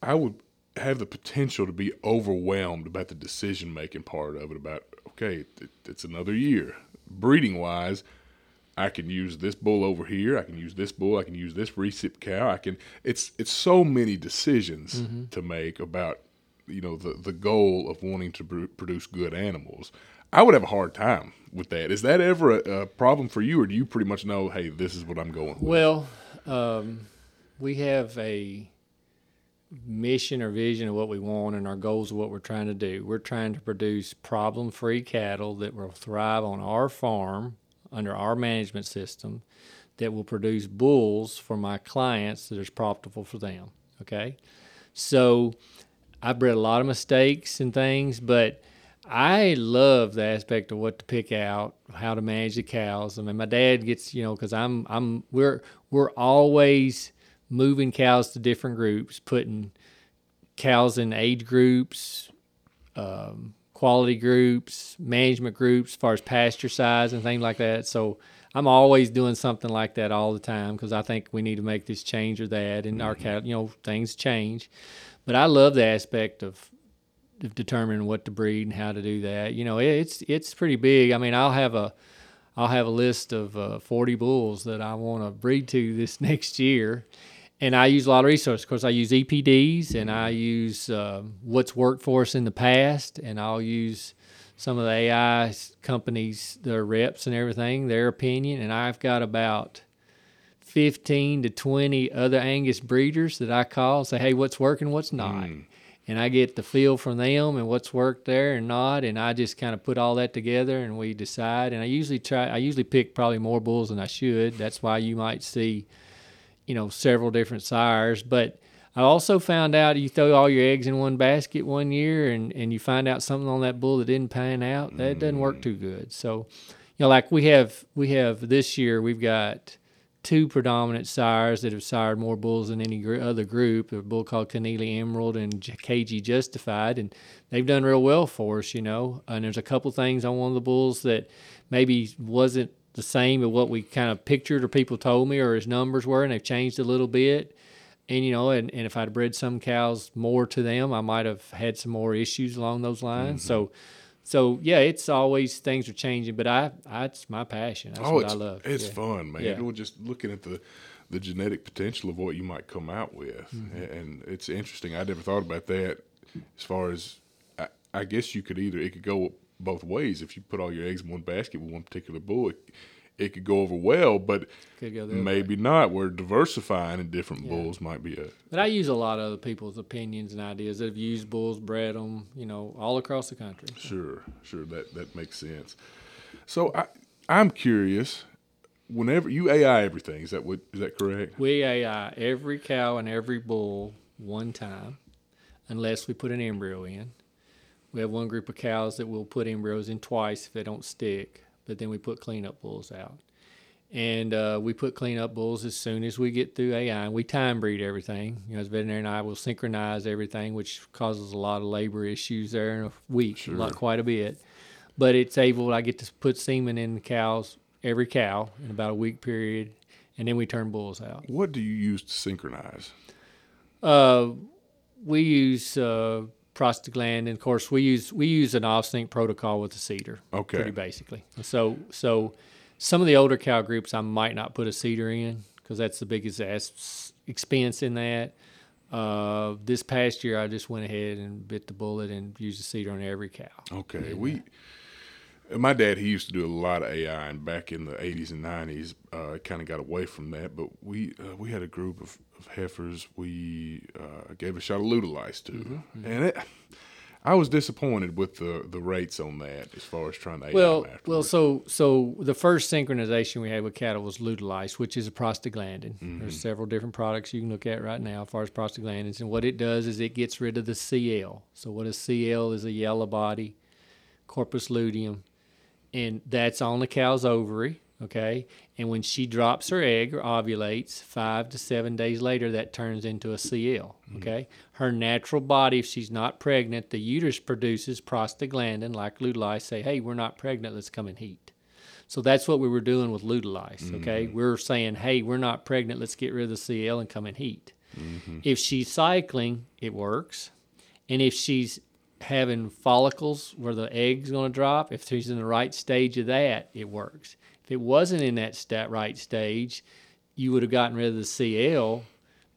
I would have the potential to be overwhelmed about the decision making part of it. About okay, it, it's another year. Breeding wise, I can use this bull over here. I can use this bull. I can use this recip cow. I can. It's it's so many decisions Mm-hmm. to make about you know the the goal of wanting to pr- produce good animals. I would have a hard time with that. Is that ever a, a problem for you, or do you pretty much know, hey, this is what I'm going with? Well, um, we have a mission or vision of what we want and our goals of what we're trying to do. We're trying to produce problem free cattle that will thrive on our farm under our management system that will produce bulls for my clients that is profitable for them. Okay. So I've bred a lot of mistakes and things, but I love the aspect of what to pick out, how to manage the cows. I mean, my dad gets, you know, because I'm, I'm, we're, we're always moving cows to different groups, putting cows in age groups, um, quality groups, management groups, as far as pasture size and things like that. So I'm always doing something like that all the time because I think we need to make this change or that, and our cattle, you know, things change. But I love the aspect of of determining what to breed and how to do that. You know, it, it's it's pretty big. I mean, I'll have a I'll have a list of uh, 40 bulls that I want to breed to this [LAUGHS] next year, and I use a lot of resources. Of course, I use EPDs and I use uh, what's worked for us in the past, and I'll use some of the AI companies, their reps and everything, their opinion, and I've got about 15 to 20 other Angus breeders that I call, say, hey, what's working, what's not. And I get the feel from them and what's worked there and not. And I just kind of put all that together and we decide. And I usually try, I usually pick probably more bulls than I should. That's why you might see, you know, several different sires. But I also found out you throw all your eggs in one basket one year and, and you find out something on that bull that didn't pan out, that doesn't work too good. So, you know, like we have, we have this year, we've got two predominant sires that have sired more bulls than any gr- other group. A bull called Connealy Emerald and KG Justified, and they've done real well for us, you know. And there's a couple things on one of the bulls that maybe wasn't the same as what we kind of pictured or people told me or his numbers were, and they've changed a little bit. And you know, and, and if I'd bred some cows more to them, I might have had some more issues along those lines. So, so yeah, it's always things are changing, but I, I it's my passion. That's oh, what it's I love. it's Yeah. fun, man. Yeah. We're just looking at the the genetic potential of what you might come out with, Mm-hmm. and it's interesting. I never thought about that. As far as I, I guess you could either it could go both ways. If you put all your eggs in one basket with one particular bull, it, it could go over well, but Could go the other way. maybe not. Where diversifying in different bulls might be a But I use a lot of other people's opinions and ideas that have used bulls, bred them, you know, all across the country. Sure, sure. That that makes sense. So I I'm curious. Whenever you AI everything, is that what is that correct? We AI every cow and every bull one time, unless we put an embryo in. We have one group of cows that we'll put embryos in twice if they don't stick, but then we put cleanup bulls out. And uh, we put cleanup bulls as soon as we get through AI. And we time breed everything. You know, as veterinarian, I will synchronize everything, which causes a lot of labor issues there in a week, a lot, quite a bit. But it's able. I get to put semen in the cows, every cow, in about a week period, and then we turn bulls out. What do you use to synchronize? Uh, we use uh, prostaglandin. Of course, we use we use an Ovsynch protocol with the CIDR. Okay. Pretty basically. So so some of the older cow groups I might not put a CIDR in because that's the biggest as- expense in that. Uh, this past year, I just went ahead and bit the bullet and used a CIDR on every cow. Okay, we. My dad, he used to do a lot of AI, and back in the '80s and '90s, uh, kind of got away from that. But we uh, we had a group of, of heifers we uh, gave a shot of Lutalyse to, and it, I was disappointed with the, the rates on that as far as trying to Well, well, so so the first synchronization we had with cattle was Lutalyse, which is a prostaglandin. Mm-hmm. There's several different products you can look at right now as far as prostaglandins, and what it does is it gets rid of the CL. So what a CL is a yellow body, corpus luteum, and that's on the cow's ovary. Okay, and when she drops her egg or ovulates, five to seven days later, that turns into a CL. Mm-hmm. Okay, her natural body, if she's not pregnant, the uterus produces prostaglandin, like Lutalyse. Say, hey, we're not pregnant, let's come and heat. So that's what we were doing with Lutalyse. Okay, mm-hmm. we're saying, hey, we're not pregnant, let's get rid of the CL and come and heat. Mm-hmm. If she's cycling, it works, and if she's having follicles where the egg's going to drop, if she's in the right stage of that, it works. If it wasn't in that stat right stage, you would have gotten rid of the CL,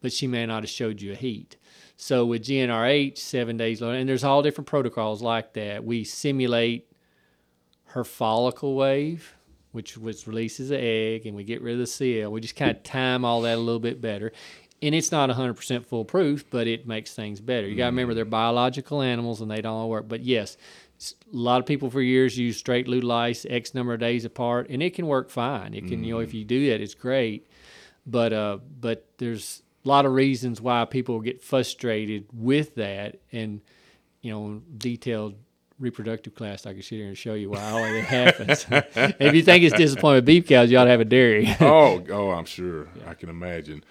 but she may not have showed you a heat. So with GnRH, seven days later, and there's all different protocols like that. We simulate her follicle wave, which which releases an egg, and we get rid of the CL. We just kind of time all that a little bit better. And it's not 100% foolproof, but it makes things better. You got to remember mm-hmm. they're biological animals and they don't all work. But yes, a lot of people for years use straight Lutalyse X number of days apart, and it can work fine. It can, you know, if you do that, it's great. But uh, but there's a lot of reasons why people get frustrated with that, and you know, detailed reproductive class I could sit here and show you why all that happens. [LAUGHS] if you think it's disappointing with beef cows, you ought to have a dairy. [LAUGHS] oh, oh, I'm sure. I can imagine.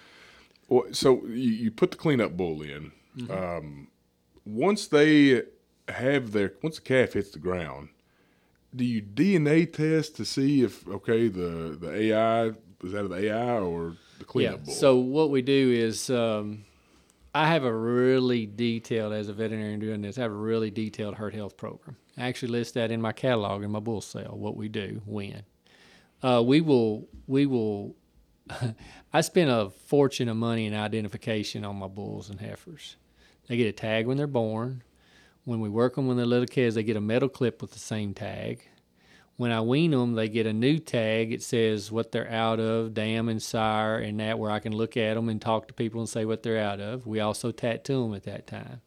Well, so you, you put the cleanup bull in. Um, once they have their, once the calf hits the ground, do you DNA test to see if okay the the AI is that of the AI or the yeah. cleanup bull? So what we do is, um, I have a really detailed, as a veterinarian doing this, I have a really detailed herd health program. I actually list that in my catalog in my bull sale. What we do, when. Uh, we will, we will. [LAUGHS] I spend a fortune of money in identification on my bulls and heifers. They get a tag when they're born. When we work them when they're little kids, they get a metal clip with the same tag. When I wean them, they get a new tag. It says what they're out of, dam and sire, and that where I can look at them and talk to people and say what they're out of. We also tattoo them at that time.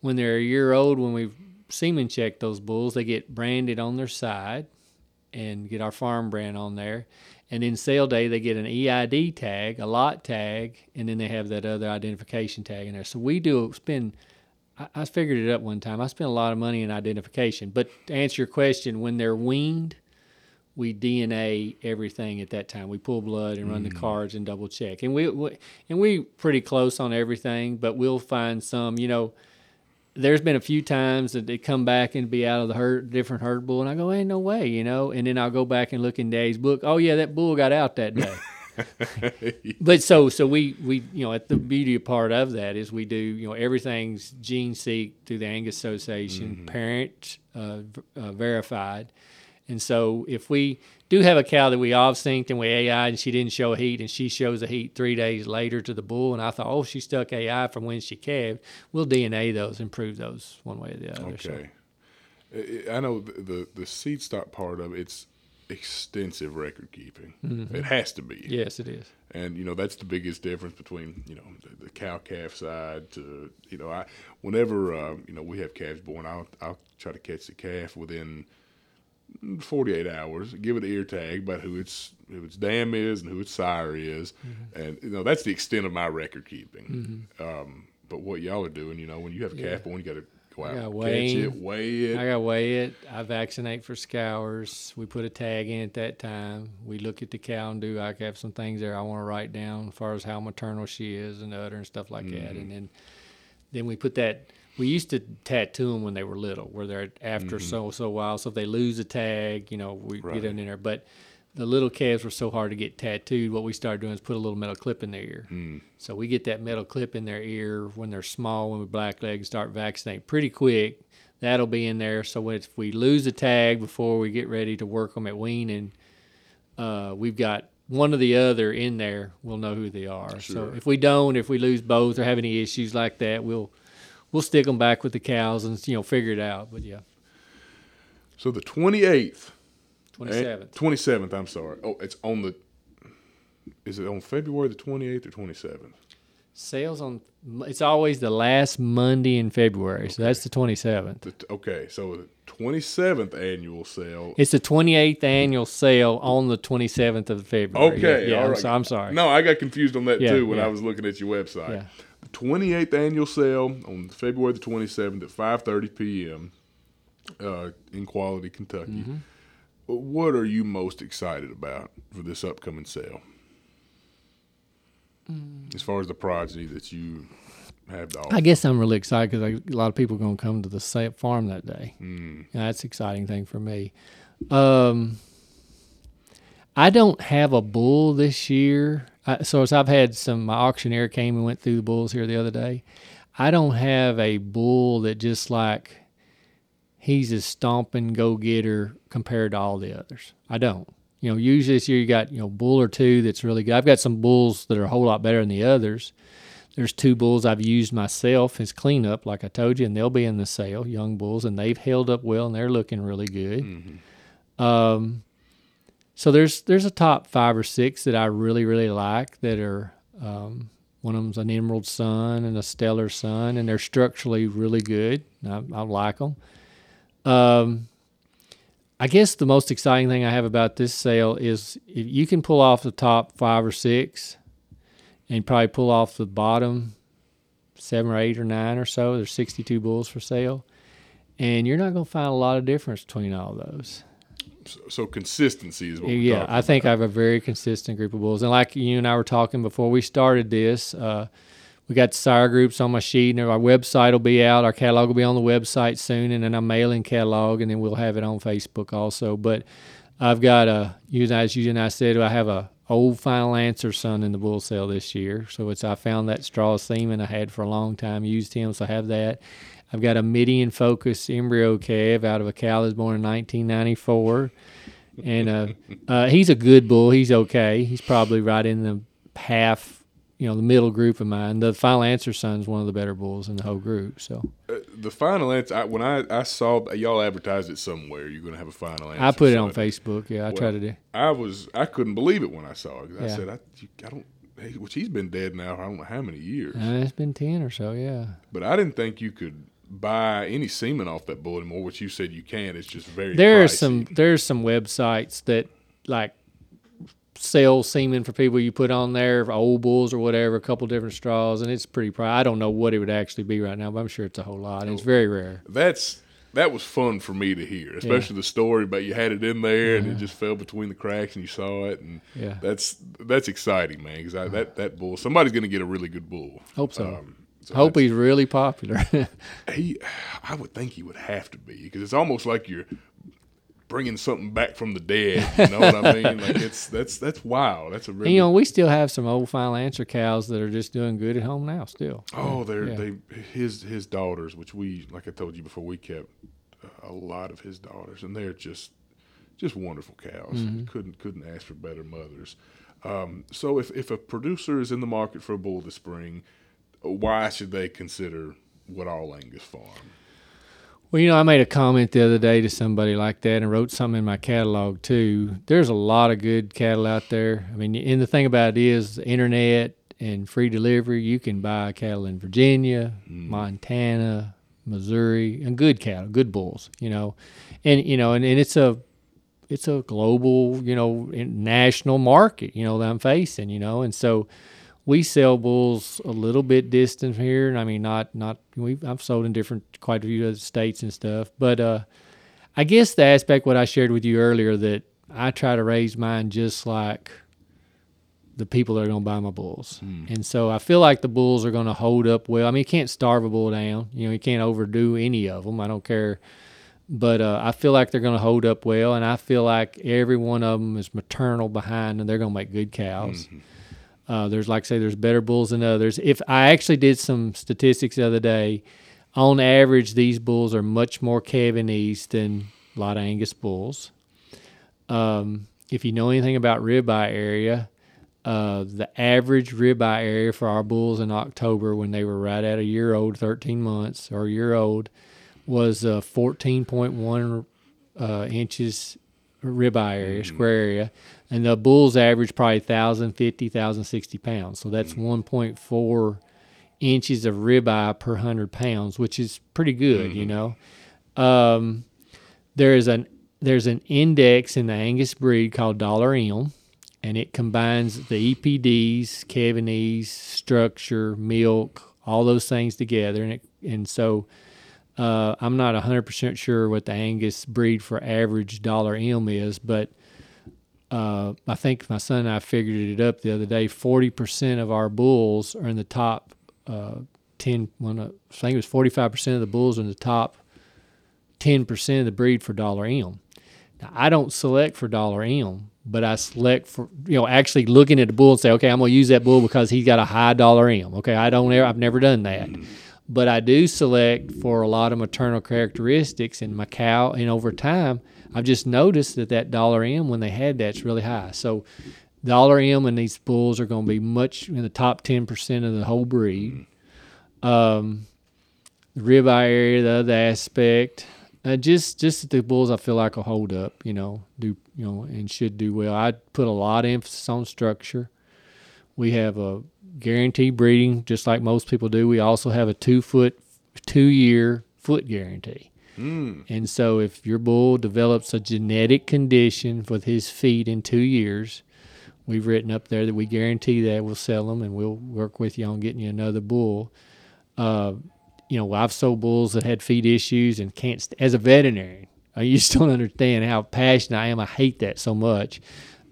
When they're a year old, when we semen check those bulls, they get branded on their side and get our farm brand on there. And then sale day, they get an EID tag, a lot tag, and then they have that other identification tag in there. So we do spend. I, I figured it up one time. I spent a lot of money in identification. But to answer your question, when they're weaned, we DNA everything at that time. We pull blood and run the hmm. cards and double check. And we, we and we pretty close on everything. But we'll find some. You know, there's been a few times that they come back and be out of the herd, different herd bull, and I go, ain't no way, you know. And then I'll go back and look in Daddy's book. Oh yeah, that bull got out that day. [LAUGHS] but so so we we you know at the beauty part of that is we do you know everything's GeneSeek through the Angus Association, parent uh, uh, verified, and so if we do have a cow that we off synced and we AI and she didn't show a heat and she shows a heat three days later to the bull and I thought oh she stuck AI from when she calved, we'll DNA those and prove those one way or the other. Okay. I- I know the, the the seed stock part of it's extensive record keeping. It has to be. yes, it is. And you know that's the biggest difference between you know the, the cow calf side to you know I whenever uh, you know we have calves born I'll I'll try to catch the calf within 48 hours give it an ear tag about who its who its dam is and who its sire is and you know that's the extent of my record keeping um, but what y'all are doing you know when you have a calf born you got to go out gotta weigh it weigh it I got to weigh it. I vaccinate for scours. We put a tag in at that time. We look at the cow and do. I have some things there I want to write down as far as how maternal she is and udder and stuff like that. Mm-hmm. And then, then we put that. We used to tattoo them when they were little, where they're after mm-hmm. so so while. So if they lose a tag, you know, we Right. get them in there. But the little calves were so hard to get tattooed. What we started doing is put a little metal clip in their ear. So we get that metal clip in their ear when they're small, when we blackleg and start vaccinating pretty quick. That'll be in there. So if we lose a tag before we get ready to work them at weaning, uh, we've got one or the other in there. We'll know who they are. So if we don't, if we lose both or have any issues like that, we'll we'll stick them back with the cows and you know figure it out. But yeah, so the 28th twenty seventh. 27th I'm sorry oh it's on the is it on February the 28th or 27th Sales on it's always the last Monday in February, so that's the twenty seventh. The, okay, so the 27th annual sale. It's the 28th annual sale on the 27th of February. Okay, Yeah, all I'm, right. so, I'm sorry. No, I got confused on that Yeah, too when yeah. I was looking at your website. Yeah. The 28th annual sale on February the 27th at 5:30 p.m. Uh, in Quality, Kentucky. Mm-hmm. What are you most excited about for this upcoming sale? Mm. As far as the progeny that you have to offer. I guess I'm really excited because a lot of people are going to come to the farm that day. Mm. That's an exciting thing for me. Um, I don't have a bull this year. I, so as I've had some, my auctioneer came and went through the bulls here the other day. I don't have a bull that just like he's a stomping go getter compared to all the others. I don't. You know, usually this year you got you know bull or two that's really good. I've got some bulls that are a whole lot better than the others. There's two bulls I've used myself as cleanup, like I told you, and they'll be in the sale, young bulls, and they've held up well and they're looking really good. Mm-hmm. Um, so there's there's a top five or six that I really really like that are um, one of them's an Emerald son and a Stellar son, and they're structurally really good. I, I like them. Um, I guess the most exciting thing I have about this sale is if you can pull off the top five or six, and probably pull off the bottom seven or eight or nine or so. There's 62 bulls for sale, and you're not going to find a lot of difference between all those. So, so consistency is what we're Yeah, I think I have a very consistent group of bulls, and like you and I were talking before we started this, uh, we got sire groups on my sheet, and our website will be out. Our catalog will be on the website soon, and then I'm mailing catalog, and then we'll have it on Facebook also. But I've got a, as you and I said, I have a old final answer son in the bull sale this year. So it's I found that straw semen I had for a long time, used him, so I have that. I've got a Mytty In Focus embryo calf out of a cow that's born in 1994 and uh, uh, he's a good bull. He's okay. He's probably right in the half, you know, the middle group of mine. The final answer son is one of the better bulls in the whole group. So Uh, the final answer. I, when I, I saw y'all advertised it somewhere, you're going to have a final answer. I put it on Facebook. Yeah, I tried to do. I was I couldn't believe it when I saw it. 'cause I Yeah. said I, you, I don't. Hey, which he's been dead now. I don't know how many years, Uh, it's been ten or so. Yeah. but I didn't think you could buy any semen off that bull anymore. Which you said you can. It's just very. There are some there's some websites that like sell semen for people. You put on there for old bulls or whatever, a couple different straws, and it's pretty. Pri- I don't know what it would actually be right now, but I'm sure it's a whole lot. And it's very rare. That's that was fun for me to hear, especially the story about you had it in there and it just fell between the cracks and you saw it, and Yeah. that's that's exciting, man. Because that that bull, somebody's going to get a really good bull. Hope so. Um, so Hope he's really popular. [LAUGHS] he, I would think he would have to be because it's almost like you're bringing something back from the dead. You know what I mean? [LAUGHS] Like it's that's that's wild. That's a really you know, we still have some old final answer cows that are just doing good at home now. Still, oh, they're Yeah. they his his daughters, which we like I told you before, we kept a lot of his daughters, and they're just just wonderful cows. Mm-hmm. Couldn't couldn't ask for better mothers. Um, so if if a producer is in the market for a bull this spring, why should they consider Woodall Angus farm? Well, you know, I made a comment the other day to somebody like that and wrote something in my catalog too. There's a lot of good cattle out there. I mean, and the thing about it is, the internet and free delivery. You can buy cattle in Virginia, mm. Montana, Missouri, and good cattle, good bulls. You know, and you know, and, and it's a it's a global, you know, national market, you know, that I'm facing, you know, and so we sell bulls a little bit distant here. and I mean, not not we I've sold in different quite a few other states and stuff, but uh, I guess the aspect what I shared with you earlier that I try to raise mine just like the people that are going to buy my bulls, and so I feel like the bulls are going to hold up well. I mean, you can't starve a bull down, you know, you can't overdo any of them. I don't care but uh, I feel like they're going to hold up well, and I feel like every one of them is maternal behind, and they're going to make good cows. Uh, there's like I say, there's better bulls than others. If I actually did some statistics the other day, on average, these bulls are much more calving ease than a lot of Angus bulls. Um, if you know anything about ribeye area, uh, the average ribeye area for our bulls in October when they were right at a year old, 13 months or a year old, was uh, 14.1 uh, inches ribeye area, square area, and the bulls average probably 1,050, 1,060 pounds. So that's 1.4 inches of ribeye per hundred pounds, which is pretty good, you know. Um, there is an there's an index in the Angus breed called Dollar M, and it combines the EPDs, calving ease, structure, milk, all those things together, and it and so uh, I'm not 100% sure what the Angus breed for average dollar M is, but uh, I think my son and I figured it up the other day. 40% of our bulls are in the top uh, 10. Well, no, I think it was 45% of the bulls are in the top 10% of the breed for dollar M. Now, I don't select for dollar M, but I select for, you know, actually looking at the bull and say, okay, I'm going to use that bull because he's got a high dollar M. Okay, I don't ever, I've never done that. but I do select for a lot of maternal characteristics in my cow. And over time, I've just noticed that that dollar M when they had that's really high. So dollar M and these bulls are going to be much in the top ten percent of the whole breed. Um, the ribeye area, the other aspect, uh, just just the bulls I feel like will hold up. You know, do you know and should do well. I put a lot of emphasis on structure. We have a guaranteed breeding, just like most people do. We also have a two foot, two year foot guarantee. Mm. And so, if your bull develops a genetic condition with his feet in two years, we've written up there that we guarantee that we'll sell them and we'll work with you on getting you another bull. Uh, you know, I've sold bulls that had feet issues and can't. St- as a veterinarian, I just [LAUGHS] don't understand how passionate I am. I hate that so much.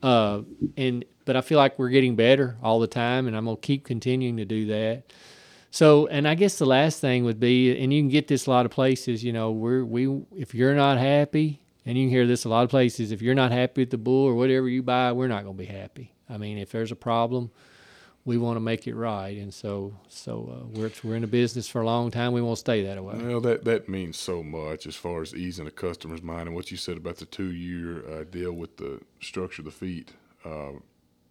Uh, and but I feel like we're getting better all the time, and I'm gonna keep continuing to do that. So, and I guess the last thing would be, and you can get this a lot of places. You know, we're we if you're not happy, and you can hear this a lot of places. If you're not happy with the bull or whatever you buy, we're not gonna be happy. I mean, if there's a problem, we want to make it right, and so so uh, we're we're in a business for a long time. We won't stay that way. Well, that that means so much as far as easing the customer's mind, and what you said about the two year uh, deal with the structure of the feet. Uh,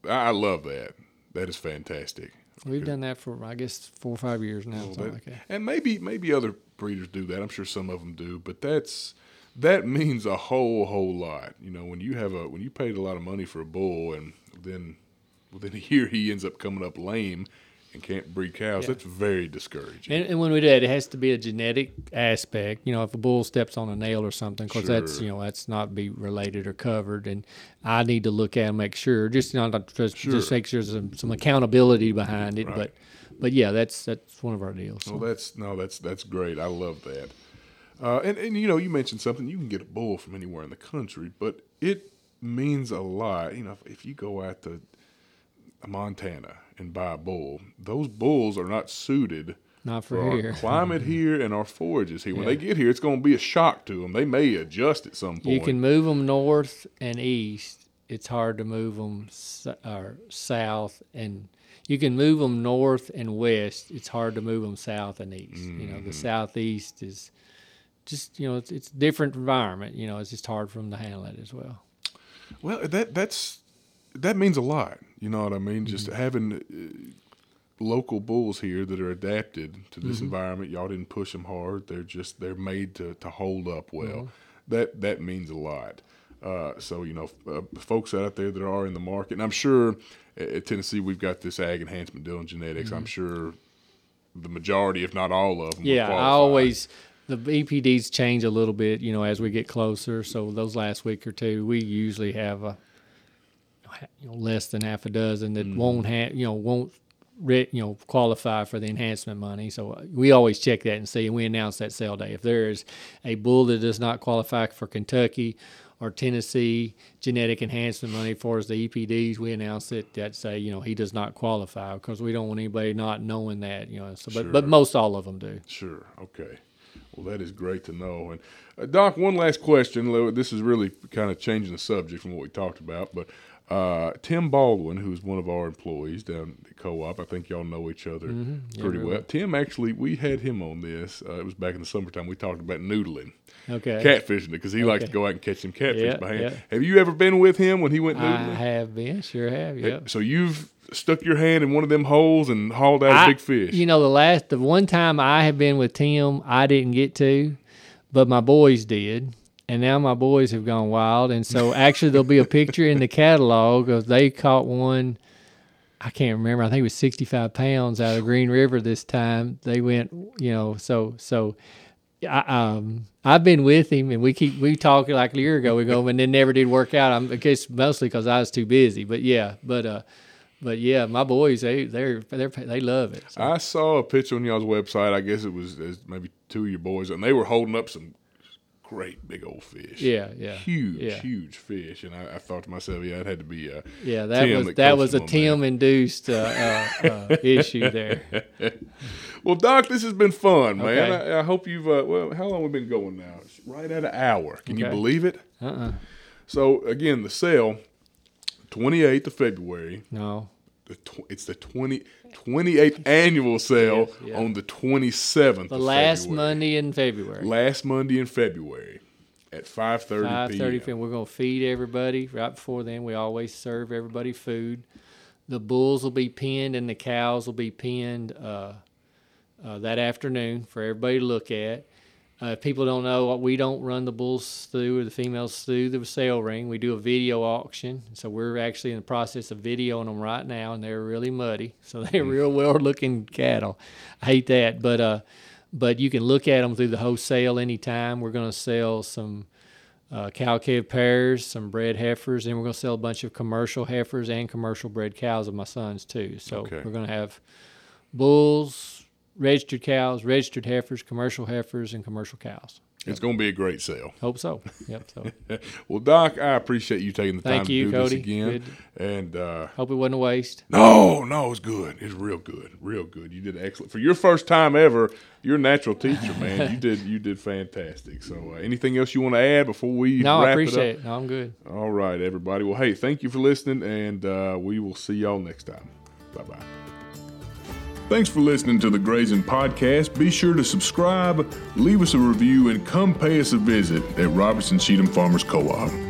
I love that. That is fantastic. We've done that for I guess four or five years now, like. And maybe maybe other breeders do that. I'm sure some of them do, but that's that means a whole whole lot. You know, when you have a when you paid a lot of money for a bull, and then within a [LAUGHS] year he ends up coming up lame and can't breed cows. Yeah. That's very discouraging. And, and when we do that, it has to be a genetic aspect. You know, if a bull steps on a nail or something, because that's you know that's not be related or covered, and I need to look at and make sure, just you know, not just Sure. just make sure there's some, some accountability behind it. Right. But but yeah, that's that's one of our deals. So. Well, that's no, that's that's great. I love that. Uh, and and you know, you mentioned something. You can get a bull from anywhere in the country, but it means a lot. You know, if, if you go out to Montana and buy a bull, those bulls are not suited not for, for here. our climate [LAUGHS] here and our forages here. When Yeah. they get here, it's going to be a shock to them. They may adjust at some point. You can move them north and east. It's hard to move them s- or south, and you can move them north and west. It's hard to move them south and east. You know, Mm-hmm. the southeast is just you know it's it's different environment. You know, it's just hard for them to handle it as well. Well, that that's that means a lot. You know what I mean? Just Mm-hmm. having uh, local bulls here that are adapted to Mm-hmm. this environment. Y'all didn't push them hard. They're just they're made to, to hold up well. Mm-hmm. That that means a lot. Uh, so you know, uh, folks out there that are in the market, and I'm sure at Tennessee we've got this ag enhancement deal in genetics. I'm sure the majority, if not all of them, Mm-hmm. Yeah, I always the EPDs change a little bit, you know, as we get closer. So those last week or two, we usually have a you know, less than half a dozen that won't have, you know, won't re, you know qualify for the enhancement money. So uh, we always check that and see, and we announce that sale day. If there is a bull that does not qualify for Kentucky or Tennessee genetic enhancement money for as the EPDs, we announce it that say, you know, he does not qualify because we don't want anybody not knowing that, you know. So, but but most all of them do. Sure. Okay. Well, that is great to know. And uh, Doc, one last question. This is really kind of changing the subject from what we talked about, but uh, Tim Baldwin, who's one of our employees down at the co-op, I think y'all know each other Yeah, pretty well. Tim, actually, we had him on this. Uh, it was back in the summertime. We talked about noodling, Okay. catfishing, because he likes to go out and catch some catfish Yeah, by hand. yeah. Have you ever been with him when he went I have been, sure have, yeah. So you've stuck your hand in one of them holes and hauled out a I- big fish. You know, the last, the one time I have been with Tim, I didn't get to, but my boys did. And now my boys have gone wild. And so actually, there'll be a picture in the catalog of they caught one. I can't remember. I think it was 65 pounds out of Green River this time. They went, you know, so, so. I, um, I've been with him, and we keep we talked like a year ago. We go, and it never did work out. I'm I guess mostly because I was too busy. But yeah, but uh, but yeah, my boys they they're they're they love it. So. I saw a picture on y'all's website. I guess it was maybe two of your boys, and they were holding up some great big old fish. Yeah, yeah, huge, yeah. huge fish. And I, I thought to myself, yeah, it had to be. Uh, Yeah, that Tim was that that was a. Tim induced uh, uh, uh, [LAUGHS] issue there. well, Doc, this has been fun, man. Okay. I, I hope you've. Uh, well, how long we been going now? It's right at an hour. Can you believe it? Uh-uh. So again, the sale, twenty eighth of February. No, the tw- it's the 20, 28th annual sale Yes, yeah. on the 27th The last February. Monday in February. Last Monday in February at 5:30 Five thirty p.m. p.m. We're gonna feed everybody right before then. We always serve everybody food. The bulls will be pinned and the cows will be pinned uh, uh, that afternoon for everybody to look at. Uh, if people don't know, we don't run the bulls through or the females through the sale ring. We do a video auction. So we're actually in the process of videoing them right now, and they're really muddy. [LAUGHS] So they're real well looking cattle. I hate that, but uh, but you can look at them through the wholesale anytime. We're going to sell some uh, cow calf pairs, some bred heifers, and we're going to sell a bunch of commercial heifers and commercial bred cows of my son's too. So Okay. we're going to have bulls, registered cows, registered heifers, commercial heifers, and commercial cows. It's going to be a great sale. Hope so. Yep. So [LAUGHS] Well, Doc, I appreciate you taking the time Thank to you, do Cody. this again. Good. And uh, hope it wasn't a waste. no, no, it's good. It's real good, real good. You did excellent for your first time ever. You're a natural teacher, man. you [LAUGHS] did you did fantastic. So, uh, anything else you want to add before we No, wrap I appreciate it it. No, I'm good. All right, everybody. Well, hey, thank you for listening, and uh, we will see y'all next time. Bye bye. Thanks for listening to the Grazing Podcast. Be sure to subscribe, leave us a review, and come pay us a visit at Robertson Cheatham Farmers Co op.